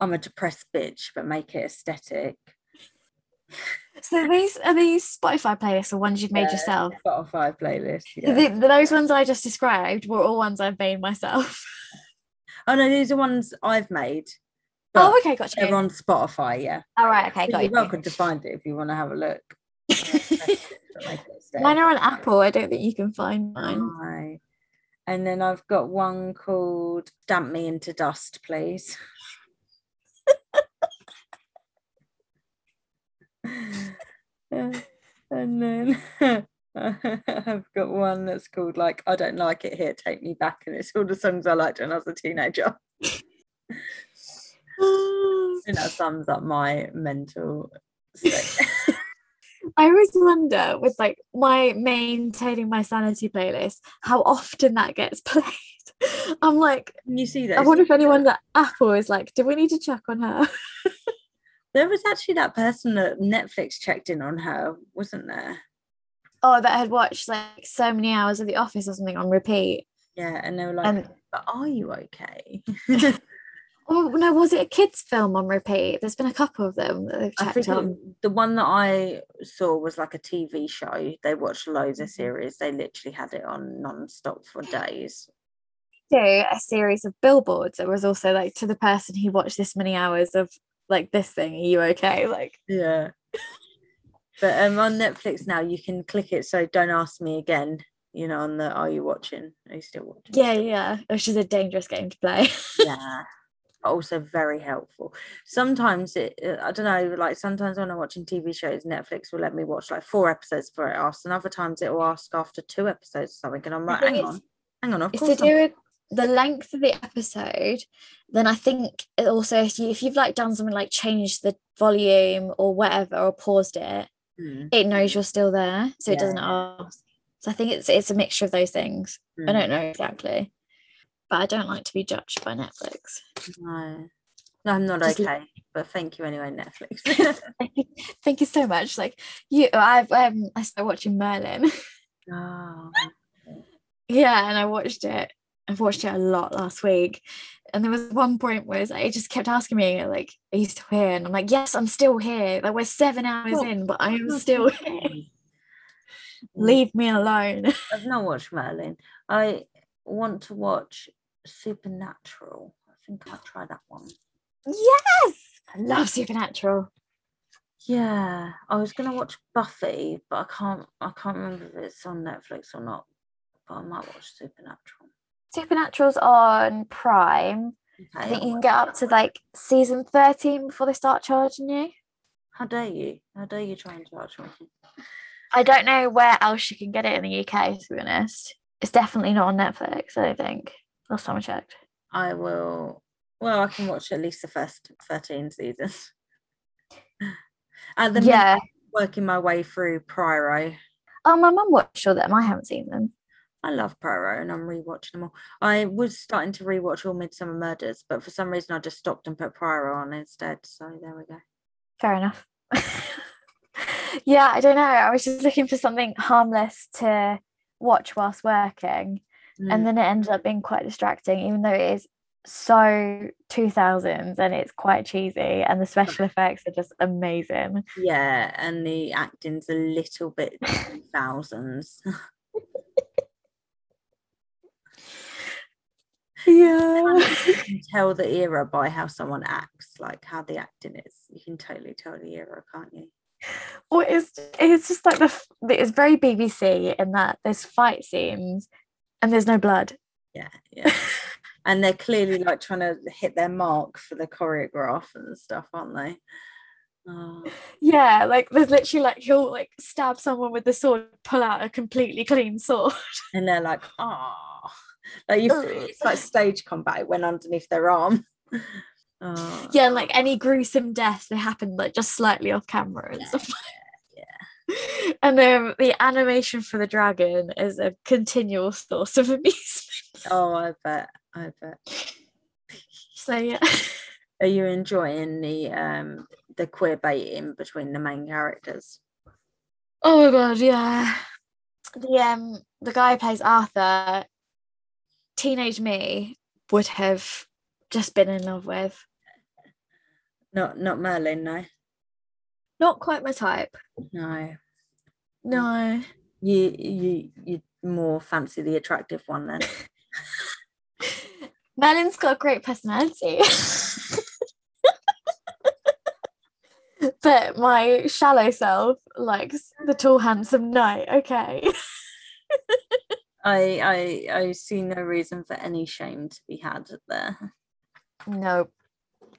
I'm a depressed bitch, but make it aesthetic. So these are these Spotify playlists or ones you've made Yeah, yourself. Spotify playlist. Yeah. the- those ones I just described were all ones I've made myself. Oh no, these are ones I've made. Oh, okay, got they're on Spotify, yeah. All right, okay, got You're you. welcome to find it if you want to have a look. Mine are on Apple. I don't think you can find mine. Right. And then I've got one called Damp Me into Dust, Please. And then I've got one that's called like I don't like it here, take me back, and it's all the songs I liked when I was a teenager. And that sums up my mental state. I always wonder with like my maintaining my sanity playlist how often that gets played. I'm like, Can you see that? I wonder if anyone at Apple is like, do we need to check on her? There was actually that person that Netflix checked in on her, wasn't there? Oh, that had watched like so many hours of The Office or something on repeat. Yeah, and they were like, "But are you okay?" oh no, was it a kids' film on repeat? There's been a couple of them that they've I checked it- on. the one that I saw was like a TV show. They watched loads Mm-hmm. of series. They literally had it on non-stop for days. do a series of billboards. It was also like to the person who watched this many hours of like this thing. Are you okay? Like, Yeah. but um, on Netflix now, you can click it. So don't ask me again. You know, on the "Are you watching?" Are you still watching? yeah, yeah. Which is a dangerous game to play. yeah also very helpful sometimes it uh, i don't know like sometimes when i'm watching tv shows netflix will let me watch like four episodes before it asks and other times it will ask after two episodes or something and i'm like hang on hang on of it's to do I'm- with the length of the episode. Then I think it also if, you, if you've like done something like changed the volume or whatever or paused it, Mm, it knows you're still there, so it doesn't ask. So I think it's it's a mixture of those things. I mm, don't know exactly, but I don't like to be judged by Netflix. no. no i'm not Just okay but thank you anyway netflix Thank you, thank you so much. Like you, I've um, I started watching Merlin. oh, yeah, and I watched it. I've watched it a lot last week, and there was one point where it just kept asking me like, "Are you still here?" And I'm like, "Yes, I'm still here. Like we're seven hours Oh, in, but I am oh, still here. Leave me alone." i've not watched merlin i want to watch supernatural i think i'll try that one yes, I love Supernatural. Yeah, I was gonna watch Buffy, but I can't. I can't remember if it's on Netflix or not. But I might watch Supernatural. Supernatural's on Prime. I think you can get up to like season 13 before they start charging you. How dare you? How dare you try and charge me? I don't know where else you can get it in the UK, to be honest. It's definitely not on Netflix, I don't think. Last time I checked. I will. Well, I can watch at least the first thirteen seasons. At the Yeah. I'm working my way through Poirot. Oh, my mum watched all of them. I haven't seen them. I love Poirot, and I'm rewatching them all. I was starting to rewatch all Midsomer Murders, but for some reason I just stopped and put Poirot on instead. So there we go. Fair enough. yeah, I don't know. I was just looking for something harmless to watch whilst working. Mm. And then it ended up being quite distracting, even though it is so 2000s and it's quite cheesy and the special effects are just amazing. Yeah, and the acting's a little bit thousands. Yeah. you can tell the era by how someone acts, like how the acting is. You can totally tell the era, can't you? or it's it's just like the it's very BBC in that there's fight scenes and there's no blood. Yeah, yeah. and they're clearly like trying to hit their mark for the choreograph and stuff, aren't they? Oh, Yeah, like there's literally like he'll like stab someone with the sword, pull out a completely clean sword. and they're like, oh, like you. It's like stage combat. It went underneath their arm. Oh, Yeah, like any gruesome deaths, they happen like just slightly off camera and Yeah, stuff. And then the animation for the dragon is a continual source of amusement. oh, I bet. I bet. So yeah. Are you enjoying the um the queer baiting between the main characters? Oh my god, yeah. The um the guy who plays Arthur, teenage me would have just been in love with. Not not Merlin, no. Not quite my type. No. No. You you you more fancy the attractive one then. Merlin's got a great personality. but my shallow self likes the tall, handsome knight. Okay. I I I see no reason for any shame to be had there. No.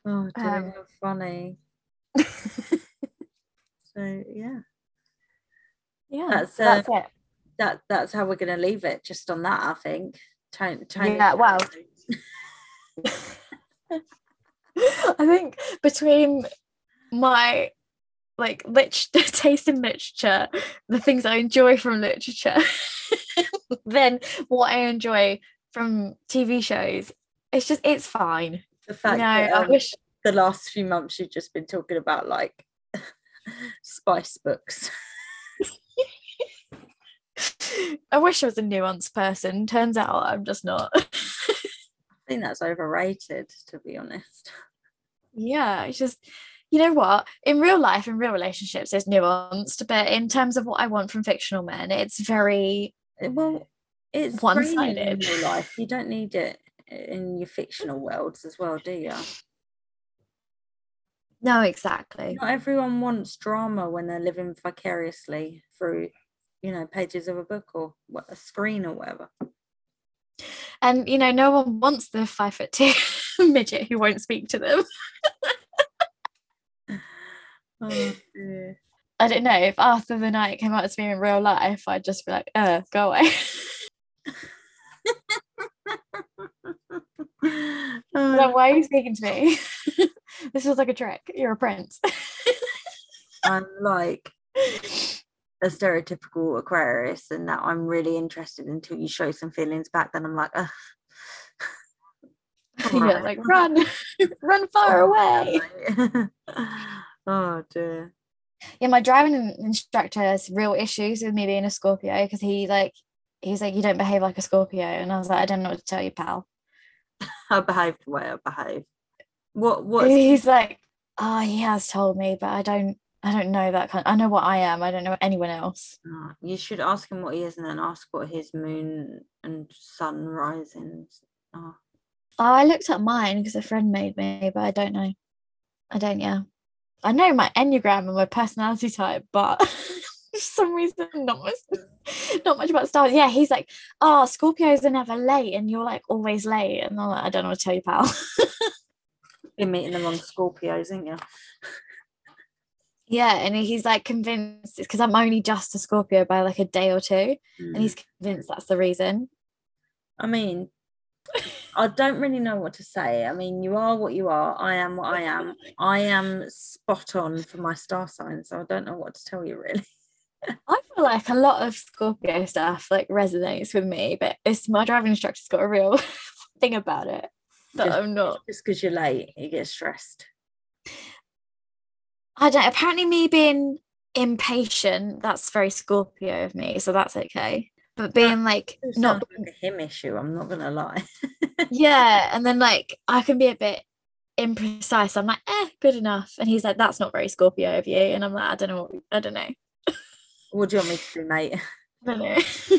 Oh dear, Um, how funny. So yeah. Yeah. That's, That's, uh, it. That that's how we're gonna leave it, just on that, I think. Tony, Tony Yeah, wow. I think between my like lit- taste in literature, the things I enjoy from literature, then what I enjoy from TV shows, it's just it's fine. the fact know, that I um, wish the last few months you've just been talking about like spice books. I wish I was a nuanced person. Turns out I'm just not. I think that's overrated, to be honest. yeah, it's just you know what? In real life, in real relationships, it's nuanced, but in terms of what I want from fictional men, it's very Well, it's One-sided. in real life. You don't need it in your fictional worlds as well, do you? no, exactly. Not everyone wants drama when they're living vicariously through, you know, pages of a book or what, a screen or whatever. And you know, no one wants the five foot two midget who won't speak to them. Oh, dear. I don't know if Arthur the Knight came out to me in real life, I'd just be like, uh, go away. Like, why are you speaking to me? this feels like a trick. You're a prince. I'm like a stereotypical Aquarius, and that I'm really interested until you show some feelings back. Then I'm like, Ugh. yeah, like run, run far away. oh dear. Yeah, my driving instructor has real issues with me being a Scorpio because he like he's like, you don't behave like a Scorpio, and I was like, I don't know what to tell you, pal. I behaved the way I behave. What? What? He's like, oh, he has told me, but I don't, I don't know that kind. I know what I am. I don't know anyone else. Oh, you should ask him what he is, and then ask what his moon and sun risings are. Oh, I looked up mine because a friend made me, but I don't know. I don't. Yeah, I know my enneagram and my personality type, but for some reason, not much, not much about stars. Yeah, he's like, oh, Scorpios are never late, and you're like always late, and I'm like, I don't know what to tell you, pal. You're meeting the wrong Scorpios, ain't you? yeah, and he's like convinced because I'm only just a Scorpio by like a day or two, and Mm. he's convinced that's the reason. I mean, I don't really know what to say. I mean, you are what you are. I am what I am. I am spot on for my star sign, so I don't know what to tell you really. I feel like a lot of Scorpio stuff like resonates with me, but it's my driving instructor's got a real thing about it that Just- I'm not. Just because you're late, you get stressed. I don't. Apparently, me being impatient that's very Scorpio of me, so that's okay. But being like not, sounds like a him issue. I'm not gonna lie. yeah, and then like I can be a bit imprecise. I'm like, eh, good enough, and he's like, that's not very Scorpio of you, and I'm like, I don't know, what, I don't know, what do you want me to do, mate? I don't know.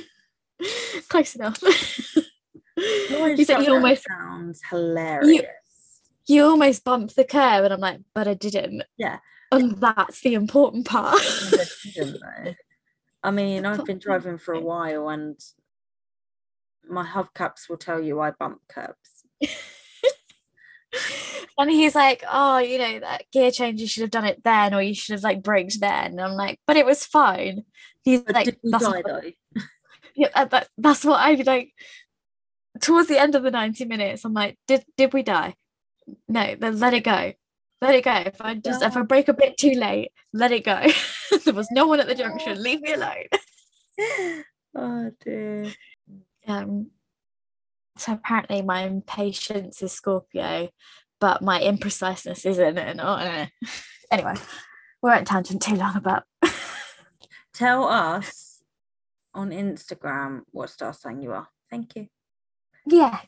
Close enough. Your he said he instructor almost sounds hilarious. you almost bumped the curb, and I'm like, but I didn't. Yeah. And that's the important part. They didn't, though. I mean, I've been driving for a while and my hubcaps will tell you I bump curbs. and he's like, Oh, you know, that gear change, you should have done it then, or you should have like braked then. And I'm like, But it was fine. He's But like, that's die what, yeah, uh, that, that's what I like. Towards the end of the 90 minutes, I'm like, Did did we die? No, then let it go. Let it go. If I just if I brake a bit too late, let it go. there was no one at the junction. Leave me alone. oh dear. um so apparently my impatience is Scorpio, but my impreciseness isn't. And oh, no. anyway, we won't tangent too long about. Tell us on Instagram what star sign you are. Thank you. yeah,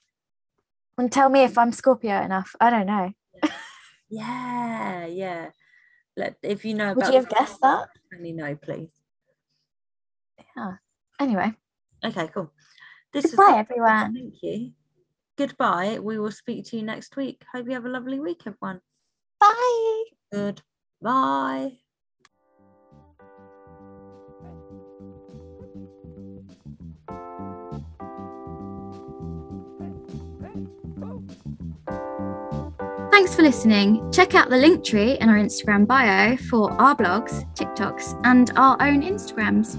and tell me if I'm Scorpio enough. I don't know. Yeah, yeah. Let if you know Would about you have guessed that? Let me know, please. Yeah. Anyway, Okay, cool. This goodbye, is everyone. thank you. Goodbye. We will speak to you next week. Hope you have a lovely week, everyone. Bye. Goodbye. Thanks for listening. Check out the Linktree in our Instagram bio for our blogs, TikToks, and our own Instagrams.